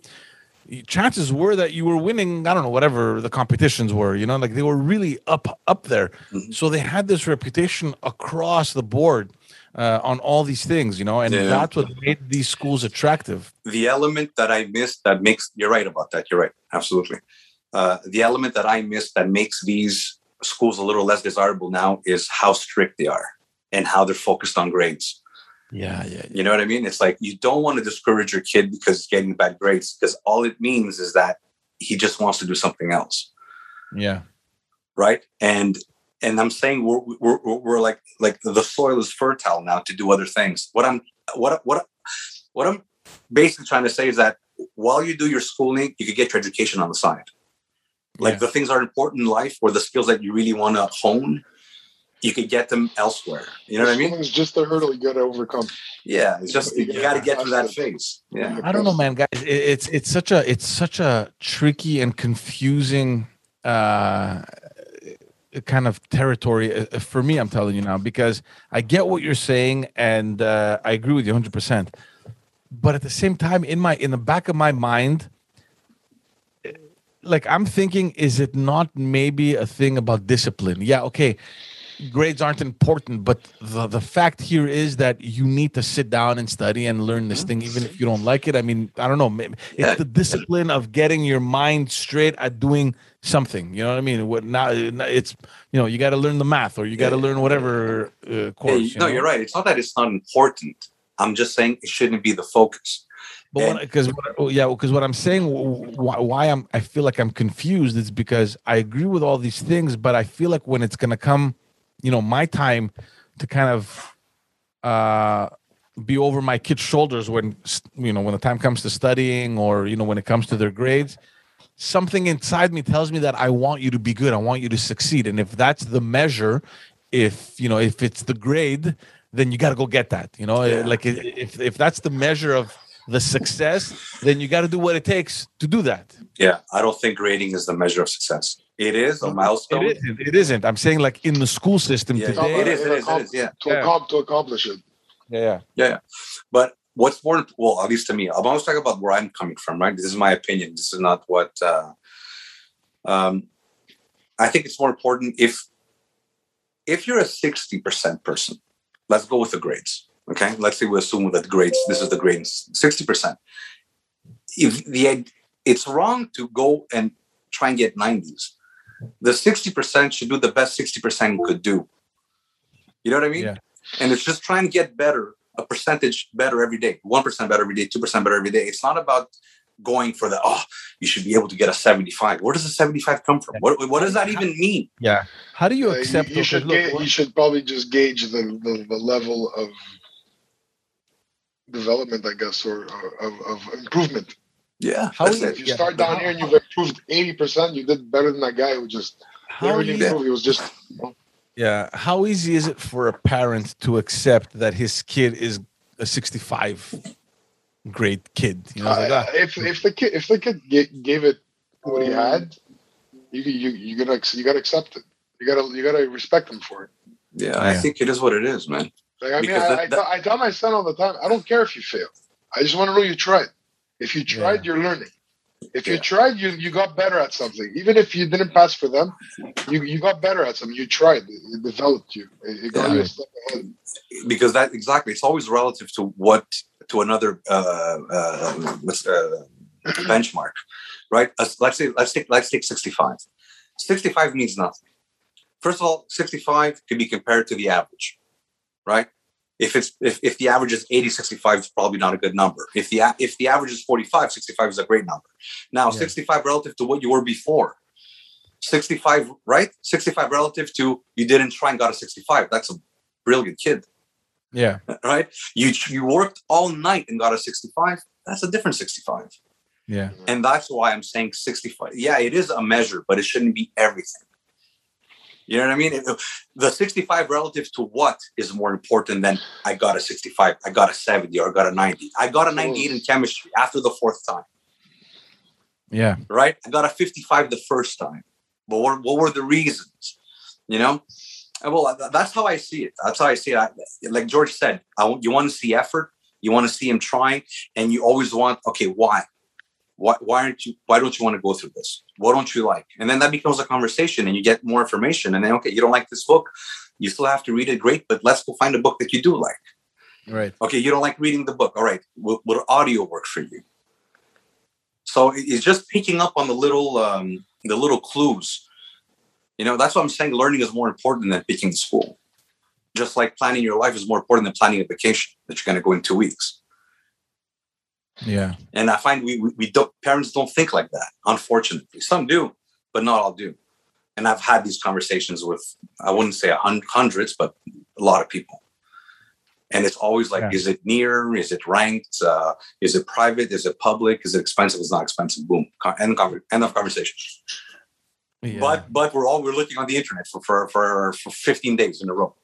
chances were that you were winning i don't know whatever the competitions were you know like they were really up up there mm-hmm. so they had this reputation across the board uh, on all these things you know and yeah. that's what made these schools attractive the element that i missed that makes you're right about that you're right absolutely uh, the element that i missed that makes these schools a little less desirable now is how strict they are and how they're focused on grades yeah, yeah, yeah. You know what I mean? It's like you don't want to discourage your kid because he's getting bad grades because all it means is that he just wants to do something else. Yeah. Right. And and I'm saying we're we're we're like like the soil is fertile now to do other things. What I'm what what what I'm basically trying to say is that while you do your schooling, you could get your education on the side. Like yeah. the things are important in life or the skills that you really want to hone you could get them elsewhere. You know what I mean? It's just a hurdle you got to overcome. Yeah, it's just you, you got to get through that phase. Yeah, I don't know, man, guys. It's it's such a it's such a tricky and confusing uh kind of territory uh, uh, for me. I'm telling you now because I get what you're saying and uh, I agree with you 100. percent But at the same time, in my in the back of my mind, like I'm thinking, is it not maybe a thing about discipline? Yeah, okay grades aren't important, but the, the fact here is that you need to sit down and study and learn this thing, even if you don't like it. I mean, I don't know. Maybe it's the discipline of getting your mind straight at doing something. You know what I mean? What now? It's you know you got to learn the math or you got to learn whatever uh, course. Yeah, you no, know? you're right. It's not that it's not important. I'm just saying it shouldn't be the focus. But because oh, yeah, because what I'm saying, why, why I'm I feel like I'm confused is because I agree with all these things, but I feel like when it's gonna come you know my time to kind of uh be over my kids shoulders when you know when the time comes to studying or you know when it comes to their grades something inside me tells me that i want you to be good. I want you to succeed. And if that's the measure if you know if it's the grade then you got to go get that you know? Yeah. like if if that's the measure of the success then you got to do what it takes to do that. Yeah i don't think grading is the measure of success it is a milestone. It isn't. It isn't. I'm saying like in the school system yeah, today. It is. It is. It is. Yeah. To, yeah. to accomplish it. Yeah. Yeah. Yeah. But what's more, well, at least to me, I'm always talking about where I'm coming from, right? This is my opinion. This is not what. Uh, um, I think it's more important if if you're a 60% person. Let's go with the grades. Okay. Let's say we assume that grades. This is the grades. 60%. If the it's wrong to go and try and get 90s the 60% should do the best 60% could do. You know what I mean? Yeah. And it's just trying to get better, a percentage better every day, 1% better every day, 2% better every day. It's not about going for the, oh, you should be able to get a 75. Where does a 75 come from? What, what does that even mean? Yeah. How do you accept uh, you, you should look, ga- you should probably just gauge the, the, the level of development, I guess, or, or of, of improvement. Yeah. How is if you yeah. start down here and you've improved eighty percent, you did better than that guy who just how really improved. He was just. You know. Yeah. How easy is it for a parent to accept that his kid is a sixty-five grade kid? You know, uh, like, ah. if if the kid if the kid gave it what he had, you you you gotta you gotta accept it. You gotta you gotta respect him for it. Yeah, yeah. I think it is what it is, man. Like, I mean, I, that, I, that, I tell my son all the time, I don't care if you fail. I just want to know you tried. If you tried, yeah. you're learning. If you tried, you you got better at something. Even if you didn't pass for them, you you got better at something. You tried. It developed you. It got yeah. you a step ahead. Because that exactly, it's always relative to what to another uh, uh, uh, benchmark, right? let's say let's take let's take 65. 65 means nothing. First of all, 65 can be compared to the average, right? If it's if, if the average is 80, 65 is probably not a good number. If the if the average is 45, 65 is a great number. Now, yeah. 65 relative to what you were before. 65, right? 65 relative to you didn't try and got a 65. That's a brilliant kid. Yeah. Right? You you worked all night and got a 65. That's a different 65. Yeah. Mm-hmm. And that's why I'm saying 65. Yeah, it is a measure, but it shouldn't be everything. You know what I mean? The 65 relative to what is more important than I got a 65, I got a 70, or I got a 90. I got a 98 in chemistry after the fourth time. Yeah. Right? I got a 55 the first time. But what, what were the reasons? You know? Well, that's how I see it. That's how I see it. I, like George said, I, you want to see effort, you want to see him trying, and you always want, okay, why? Why, why aren't you why don't you want to go through this? What don't you like? And then that becomes a conversation and you get more information and then okay you don't like this book. You still have to read it great but let's go find a book that you do like. Right. Okay you don't like reading the book. All right will, will audio work for you? So it's just picking up on the little um, the little clues. You know that's what i'm saying learning is more important than picking school. Just like planning your life is more important than planning a vacation that you're going to go in two weeks yeah. And I find we, we, we don't, parents don't think like that, unfortunately. Some do, but not all do. And I've had these conversations with, I wouldn't say hundreds, but a lot of people. And it's always like, yeah. is it near? Is it ranked? Uh, is it private? Is it public? Is it expensive? It's not expensive. Boom. End, end of conversation. Yeah. But but we're all we're looking on the internet for, for for for 15 days in a row,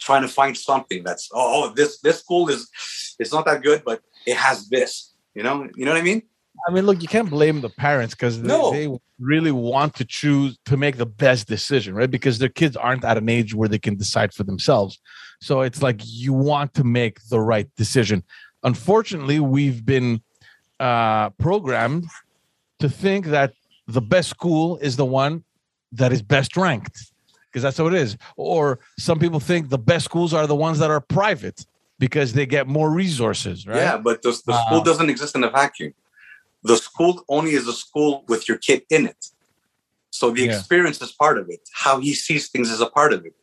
trying to find something that's oh, oh this this school is it's not that good, but it has this. You know, you know what I mean? I mean, look, you can't blame the parents because they, no. they really want to choose to make the best decision, right? Because their kids aren't at an age where they can decide for themselves. So it's like you want to make the right decision. Unfortunately, we've been uh, programmed to think that the best school is the one that is best ranked because that's how it is. Or some people think the best schools are the ones that are private because they get more resources, right? Yeah, but the, the school uh, doesn't exist in a vacuum. The school only is a school with your kid in it. So the yeah. experience is part of it. How he sees things is a part of it.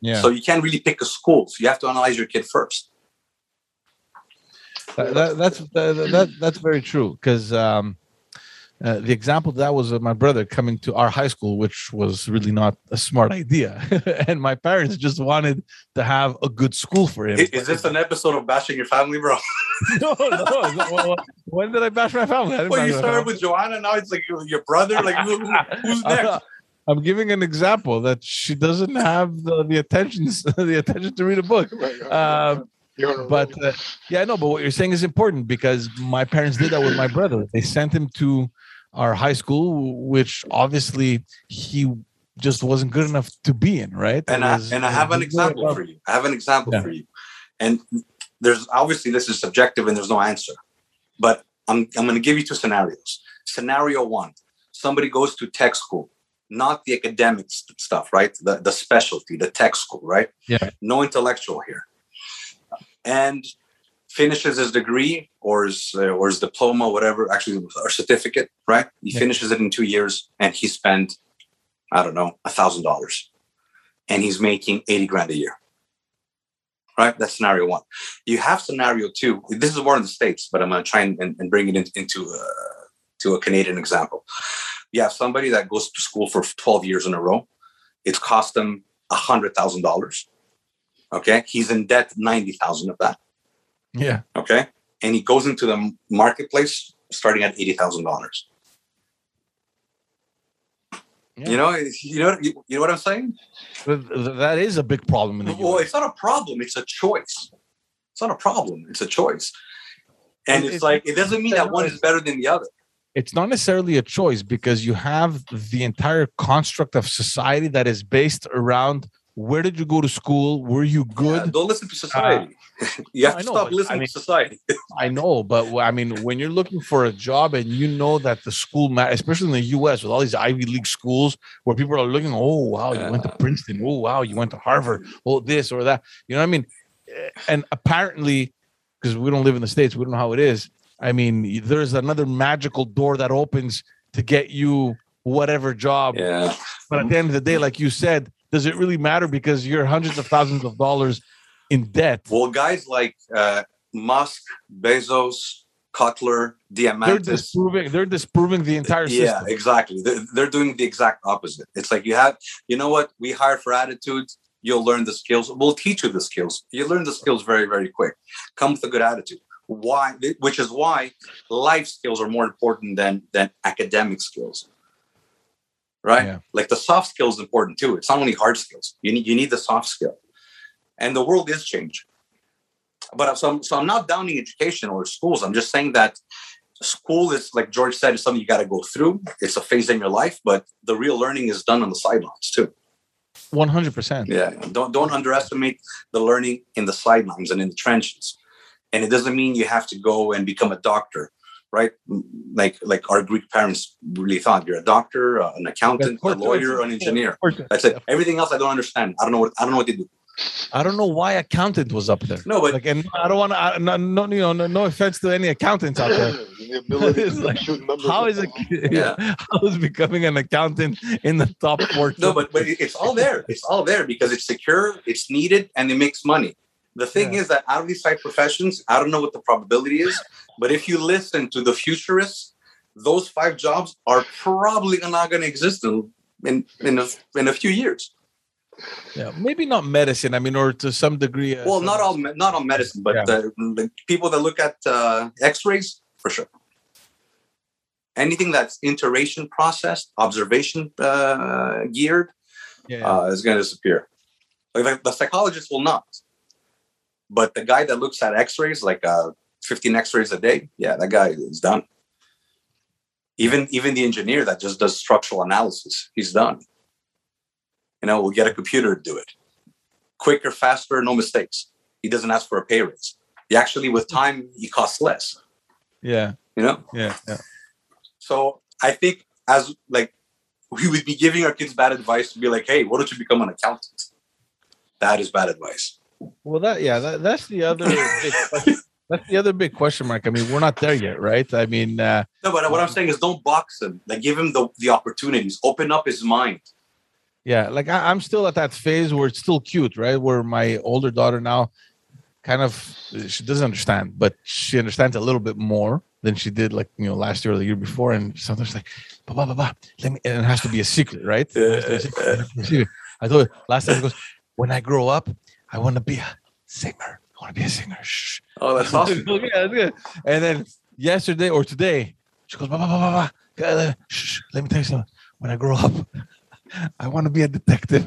Yeah. So you can't really pick a school. So you have to analyze your kid first. That, that, that's that, that, that's very true because um, uh, the example that was my brother coming to our high school, which was really not a smart idea, and my parents just wanted to have a good school for him. Is this an episode of bashing your family, bro? no, no. when did I bash my family? well, you started with Joanna. Now it's like your brother. Like who's next? I'm giving an example that she doesn't have the, the attention the attention to read a book. Uh, but uh, yeah, no. But what you're saying is important because my parents did that with my brother. They sent him to our high school, which obviously he just wasn't good enough to be in, right? And was, I and I have an example for you. I have an example yeah. for you. And there's obviously this is subjective and there's no answer. But I'm I'm gonna give you two scenarios. Scenario one, somebody goes to tech school, not the academic stuff, right? The the specialty, the tech school, right? Yeah. No intellectual here. And finishes his degree or his uh, or his diploma, whatever, actually or certificate, right? He yeah. finishes it in two years, and he spent, I don't know, a thousand dollars, and he's making eighty grand a year. Right, that's scenario one. You have scenario two. This is more in the states, but I'm going to try and, and, bring it in, into uh, to a Canadian example. You have somebody that goes to school for 12 years in a row. It's cost them a hundred thousand dollars. Okay, he's in debt ninety thousand of that yeah. Okay. And he goes into the marketplace starting at eighty thousand dollars. Yeah. You know, you know, you, know what I'm saying. That is a big problem in the Well, US. it's not a problem; it's a choice. It's not a problem; it's a choice. And it's, it's like it doesn't mean that one is better than the other. It's not necessarily a choice because you have the entire construct of society that is based around where did you go to school? Were you good? Yeah, don't listen to society. Uh, you have to know, stop listening I mean, to society. I know, but I mean, when you're looking for a job and you know that the school, especially in the U.S. with all these Ivy League schools, where people are looking, oh wow, you went to Princeton. Oh wow, you went to Harvard. Oh this or that. You know what I mean? Eh, and apparently, because we don't live in the states, we don't know how it is. I mean, there's another magical door that opens to get you whatever job. Yeah. But at the end of the day, like you said, does it really matter because you're hundreds of thousands of dollars in debt? Well, guys like uh, Musk, Bezos, Kotler, Diamandis. They're disproving. They're disproving the entire system. Yeah, exactly. They're, they're doing the exact opposite. It's like you have, you know what? We hire for attitude. You'll learn the skills. We'll teach you the skills. You learn the skills very, very quick. Come with a good attitude. Why? Which is why life skills are more important than than academic skills. Right? Yeah. Like the soft skills important too. It's not only hard skills. You need you need the soft skill. And the world is changing but uh, so I'm, so I'm not downing education or schools. I'm just saying that school is like George said, is something you got to go through. It's a phase in your life, but the real learning is done on the sidelines too. One hundred percent. Yeah. Don't don't underestimate the learning in the sidelines and in the trenches. And it doesn't mean you have to go and become a doctor, right? Like like our Greek parents really thought you're a doctor, uh, an accountant, a lawyer, an engineer. That's it. Everything else I don't understand. I don't know what I don't know what they do. I don't know why accountant was up there. No, but like, and I don't want to. No, no, you know, no, no offense to any accountants out there. the like, how is it? Yeah. how is becoming an accountant in the top four? No, but but it's all there. It's all there because it's secure, it's needed, and it makes money. The thing yeah. is that out of these five professions, I don't know what the probability is, but if you listen to the futurists, those five jobs are probably not going to exist in in in a, in a few years yeah maybe not medicine i mean or to some degree uh, well not all not all medicine but yeah. the, the, people that look at uh, x-rays for sure anything that's iteration processed observation uh, geared yeah, yeah. Uh, is going to disappear like the, psychologist will not but the guy that looks at x-rays like uh, 15 x-rays a day yeah that guy is done even even the engineer that just does structural analysis he's done you know, we'll get a computer to do it. Quicker, faster, no mistakes. He doesn't ask for a pay raise. He actually, with time, he costs less. Yeah. You know? Yeah. Yeah. So I think as like we would be giving our kids bad advice to be like, hey, why don't you become an accountant? That is bad advice. Well, that yeah, that, that's the other big question. That's the other big question mark. I mean, we're not there yet, right? I mean, uh, no, but what I'm saying is, don't box him. Like, give him the the opportunities. Open up his mind yeah like I, am still at that phase where it's still cute right where my older daughter now kind of she doesn't understand but she understands a little bit more than she did like you know last year or the year before and sometimes like bah, bah, bah, let me and it has to be a secret right a secret. i told her last time she goes when i grow up i want to be a singer want to be a singer Shh. oh that's awesome yeah, that's good. and then yesterday or today she goes bah, bah, bah, bah, Shh, let me tell you something when i grow up I want to be a detective.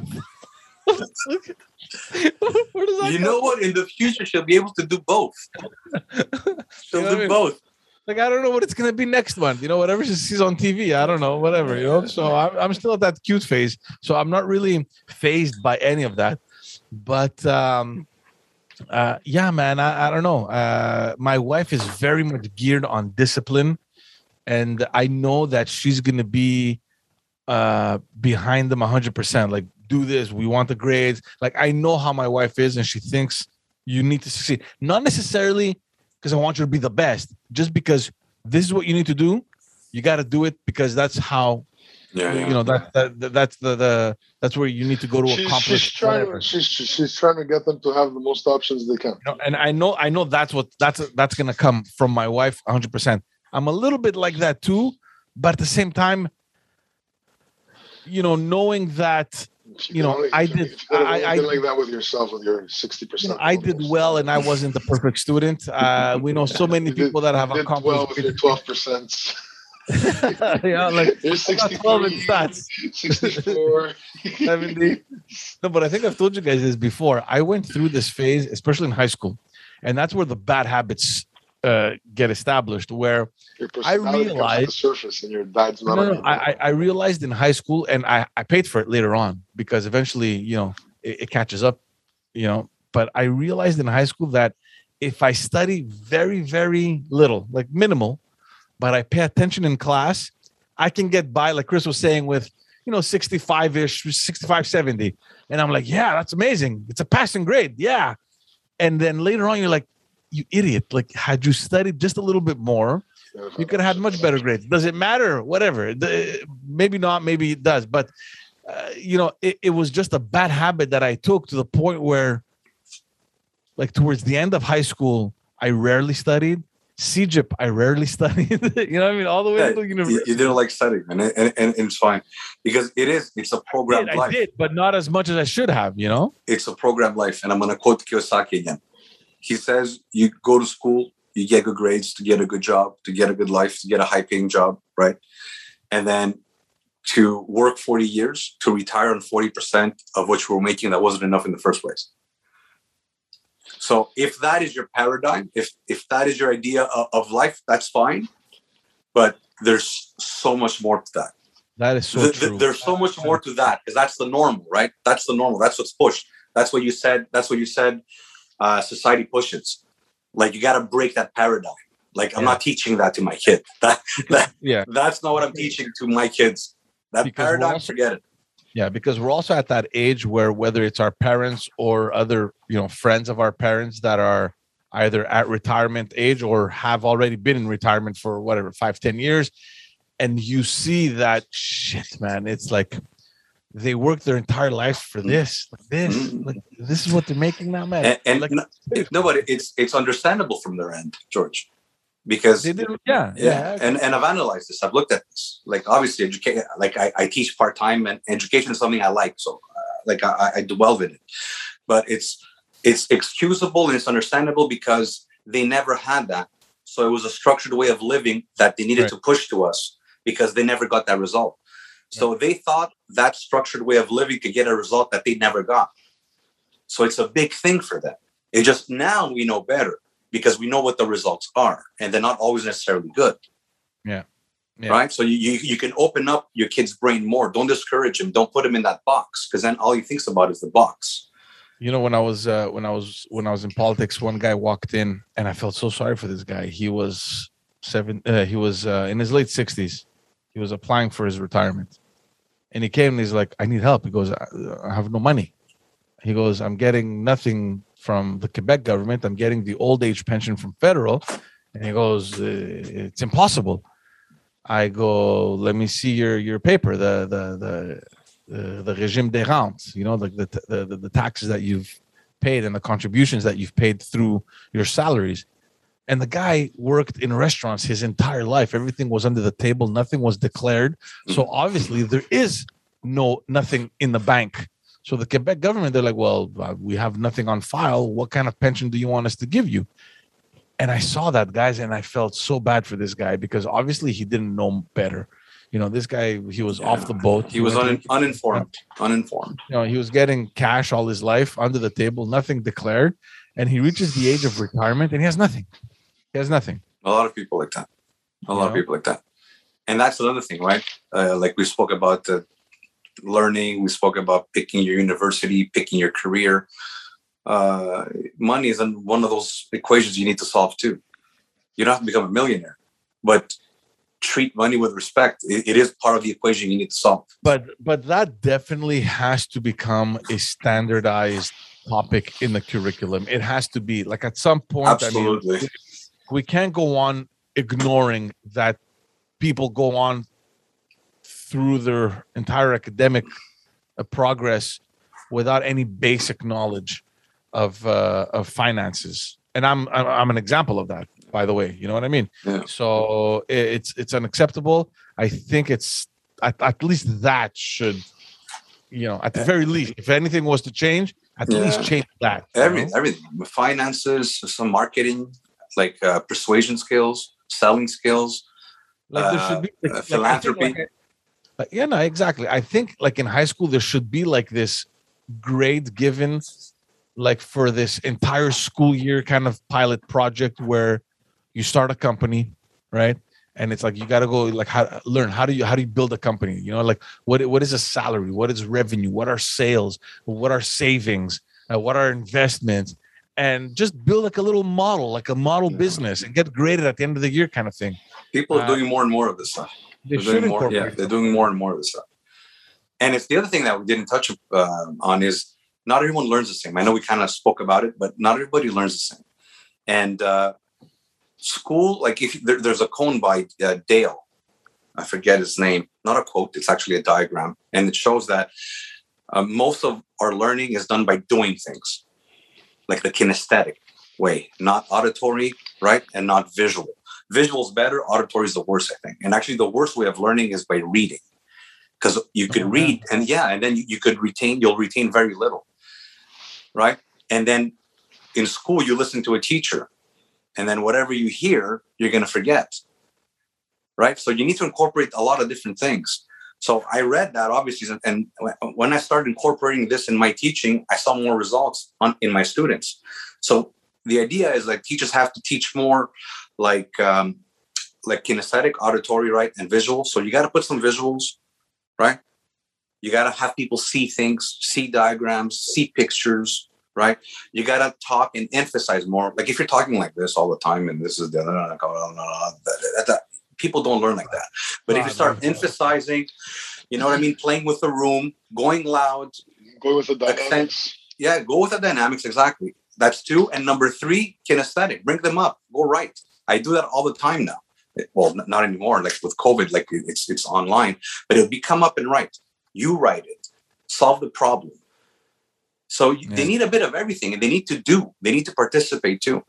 you know what? In the future, she'll be able to do both. She'll you know do I mean? both. Like I don't know what it's gonna be next month. You know, whatever she sees on TV. I don't know, whatever. You know. So I'm I'm still at that cute phase. So I'm not really phased by any of that. But um, uh, yeah, man, I, I don't know. Uh, my wife is very much geared on discipline, and I know that she's gonna be uh behind them 100% like do this we want the grades. Like i know how my wife is and she thinks you need to succeed. Not necessarily because i want you to be the best just because this is what you need to do you got to do it because that's how yeah, you know that, that that's the, the that's where you need to go to she's, accomplish she's trying she's, she's trying to get them to have the most options they can you know, and i know i know that's what that's that's gonna come from my wife 100 percent i'm a little bit like that too but at the same time you know, knowing that you know, I did. I, I like that with yourself with your sixty percent. I did well, and I wasn't the perfect student. Uh, we know so many people that have accomplished well with your twelve percent. yeah, like you're 12 in stats. 64, 70. No, but I think I've told you guys this before. I went through this phase, especially in high school, and that's where the bad habits uh, get established where I realized the surface and your dad's not. No, no, I, I realized in high school, and I, I paid for it later on because eventually, you know, it, it catches up, you know. But I realized in high school that if I study very, very little, like minimal, but I pay attention in class, I can get by, like Chris was saying, with you know 65 ish, 65, 70. And I'm like, yeah, that's amazing. It's a passing grade. Yeah. And then later on, you're like, you idiot. Like, had you studied just a little bit more, You could have had much better grades. Does it matter? Whatever. Maybe not. Maybe it does. But uh, you know, it, it was just a bad habit that I took to the point where, like, towards the end of high school, I rarely studied. CEGEP, I rarely studied. you know what I mean? All the way yeah, to university. You didn't like studying, and, and, and, and it's fine because it is. It's a program I did, life. I did, but not as much as I should have. You know, it's a program life, and I'm going to quote Kiyosaki again. He says, "You go to school, you get good grades to get a good job, to get a good life, to get a high-paying job, right? And then to work 40 years to retire on 40% of what you were making that wasn't enough in the first place." So if that is your paradigm, if if that is your idea of, of life, that's fine. But there's so much more to that. That is so the, true. The, there's so much more to that because that's the normal, right? That's the normal. That's what's pushed. That's what you said. That's what you said. Uh, society pushes. Like you got to break that paradigm. Like I'm yeah. not teaching that to my kid. That, that yeah. That's not what I'm teaching to my kids. That because paradigm, also, forget it. Yeah, because we're also at that age where whether it's our parents or other, you know, friends of our parents that are either at retirement age or have already been in retirement for whatever five, ten years, and you see that shit, man. It's like they work their entire lives for mm-hmm. this, like this, mm-hmm. like this is what they're making now, man. And, and like, no, no, but it's it's understandable from their end, George because they did, yeah, yeah, and and I've analyzed this. I've looked at this. Like obviously, education. Like I, I teach part time, and education is something I like. So, uh, like I, I dwell in it, but it's it's excusable and it's understandable because they never had that. So it was a structured way of living that they needed right. to push to us because they never got that result. So they thought that structured way of living could get a result that they never got. So it's a big thing for them. It just now we know better because we know what the results are and they're not always necessarily good. Yeah. yeah. Right. So you, you, you can open up your kid's brain more. Don't discourage him. Don't put him in that box because then all he thinks about is the box. You know, when I was uh, when I was when I was in politics, one guy walked in and I felt so sorry for this guy. He was seven. Uh, he was uh, in his late sixties. He was applying for his retirement, and he came and he's like, "I need help." He goes, "I have no money." He goes, "I'm getting nothing from the Quebec government. I'm getting the old age pension from federal. And he goes, uh, it's impossible. I go, let me see your your paper, the the the the, regime des rentes, you know, like the, the, the the taxes that you've paid and the contributions that you've paid through your salaries. And the guy worked in restaurants his entire life. Everything was under the table. Nothing was declared. So obviously there is no nothing in the bank so the Quebec government, they're like, well, uh, we have nothing on file. What kind of pension do you want us to give you? And I saw that, guys, and I felt so bad for this guy because obviously he didn't know better. You know, this guy, he was yeah. off the boat. He, he was un- uninformed. Uninformed. You know, he was getting cash all his life under the table, nothing declared. And he reaches the age of retirement and he has nothing. He has nothing. A lot of people like that. A lot of people like that. And that's another thing, right? Uh, like we spoke about the learning. We spoke about picking your university, picking your career. Uh, money is one of those equations you need to solve too. You don't have to become a millionaire, but treat money with respect. it, it is part of the equation you need to solve. But but that definitely has to become a standardized topic in the curriculum. It has to be like at some point. Absolutely. I mean, we can't go on ignoring that people go on through their entire academic uh, progress without any basic knowledge of uh, of finances. And I'm I'm an example of that, by the way. You know what I mean? Yeah. So it's it's unacceptable. I think it's at, at least that should, you know, at the very least, if anything was to change, at yeah. least change that. Everything, everything, finances, some marketing, like uh, persuasion skills, selling skills, like there should be uh, like, philanthropy. Like, yeah, no, exactly. I think like in high school there should be like this grade given like for this entire school year kind of pilot project where you start a company, right? And it's like you got to go like how learn how do you how do you build a company? You know, like what what is a salary? What is revenue? What are sales? What are savings? Uh, what are investments? And just build like a little model, like a model business, and get graded at the end of the year, kind of thing. People are uh, doing more and more of this stuff. They they're doing more. Yeah, they're doing more and more of this stuff. And it's the other thing that we didn't touch uh, on is not everyone learns the same. I know we kind of spoke about it, but not everybody learns the same. And uh, school, like if there, there's a cone by uh, Dale, I forget his name, not a quote, it's actually a diagram. And it shows that uh, most of our learning is done by doing things, like the kinesthetic way, not auditory, right? And not visual. Visual is better, auditory is the worst, I think. And actually, the worst way of learning is by reading. Because you could oh, read and yeah, and then you, you could retain, you'll retain very little, right? And then in school, you listen to a teacher, and then whatever you hear, you're going to forget right? So you need to incorporate a lot of different things. So I read that obviously, and when I started incorporating this in my teaching, I saw more results on, in my students. So the idea is like teachers have to teach more, like um, like kinesthetic, auditory, right, and visual. So you got to put some visuals, right? You got to have people see things, see diagrams, see pictures, right? You got to talk and emphasize more. Like if you're talking like this all the time, and this is the other, people don't learn like that. But if you start emphasizing, you know what I mean, playing with the room, going loud, go with the dynamics. Accent, yeah, go with the dynamics exactly. That's two. And number three, kinesthetic. Bring them up. Go right. I do that all the time now. Well, not anymore. Like with COVID, like it's it's online, but it'll be come up and write. You write it. Solve the problem. So yeah. they need a bit of everything, and they need to do. They need to participate too.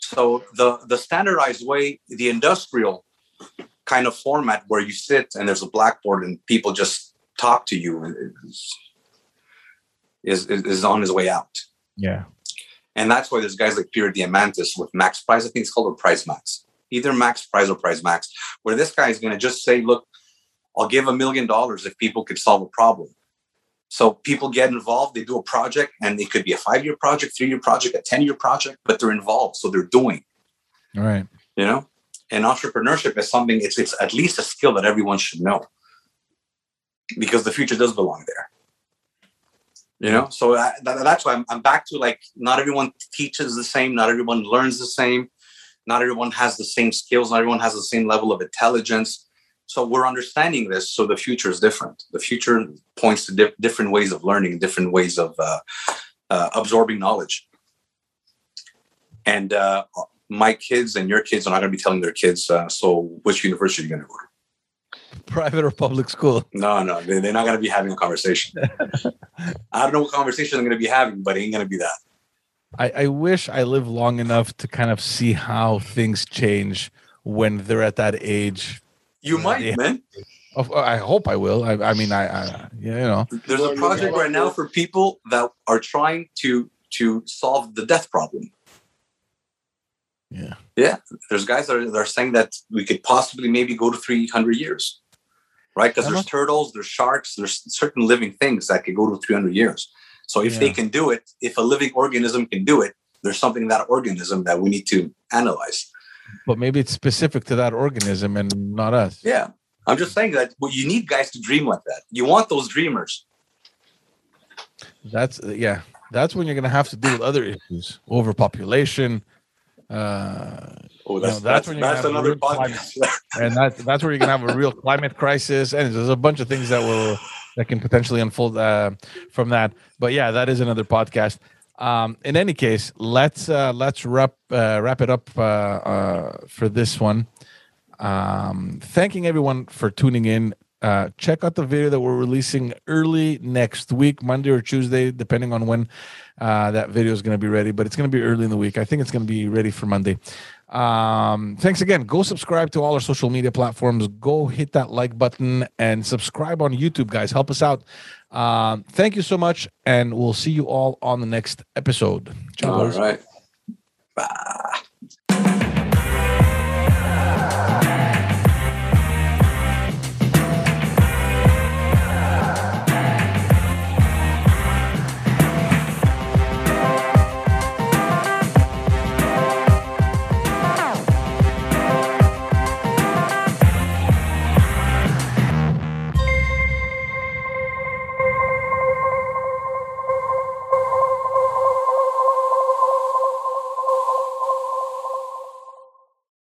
So the the standardized way, the industrial kind of format where you sit and there's a blackboard and people just talk to you is, is, is on his way out. Yeah. And that's why there's guys like Peter Diamandis with Max Prize. I think it's called a Prize Max, either Max Prize or Prize Max, where this guy is going to just say, look, I'll give a million dollars if people could solve a problem. So people get involved, they do a project, and it could be a five year project, three year project, a 10 year project, but they're involved. So they're doing. All right. You know? and entrepreneurship is something it's it's at least a skill that everyone should know because the future does belong there you know? So that, that's why I'm, I'm back to like not everyone teaches the same not everyone learns the same not everyone has the same skills not everyone has the same level of intelligence. So we're understanding this so the future is different. The future points to di- different ways of learning different ways of uh, uh, absorbing knowledge. And uh, my kids and your kids are not going to be telling their kids, uh, so which university are you going to go to? Private or public school? No, no, they, are not going to be having a conversation. I don't know what conversation I'm going to be having, but it ain't going to be that. I, I wish I lived long enough to kind of see how things change when they're at that age. You uh, might, man. I hope I will. I, I mean, I, I, you know. There's a project right now for people that are trying to to solve the death problem. Yeah. Yeah. There's guys that are, that are saying that we could possibly maybe go to 300 years, right? Because there's turtles, there's sharks, there's certain living things that could go to 300 years. So if yeah. they can do it, if a living organism can do it, there's something in that organism that we need to analyze. But maybe it's specific to that organism and not us. Yeah. I'm just saying that well, you need guys to dream like that. You want those dreamers. That's yeah. That's when you're gonna have to deal with other issues, overpopulation, uh, oh, that's, you know, that's, that's, when that's another podcast. and that, that's where you're gonna have a real climate crisis, and there's a bunch of things that will that can potentially unfold uh, from that. But yeah, that is another podcast. Um, in any case, let's uh, let's wrap uh, wrap it up uh, uh, for this one. Um, thanking everyone for tuning in. Uh, check out the video that we're releasing early next week, Monday or Tuesday, depending on when uh, that video is going to be ready, but it's going to be early in the week. I think it's going to be ready for Monday. Um, thanks again. Go subscribe to all our social media platforms. Go hit that like button and subscribe on YouTube, guys. Help us out. Um, thank you so much, and we'll see you all on the next episode. Ciao, all right. Bye.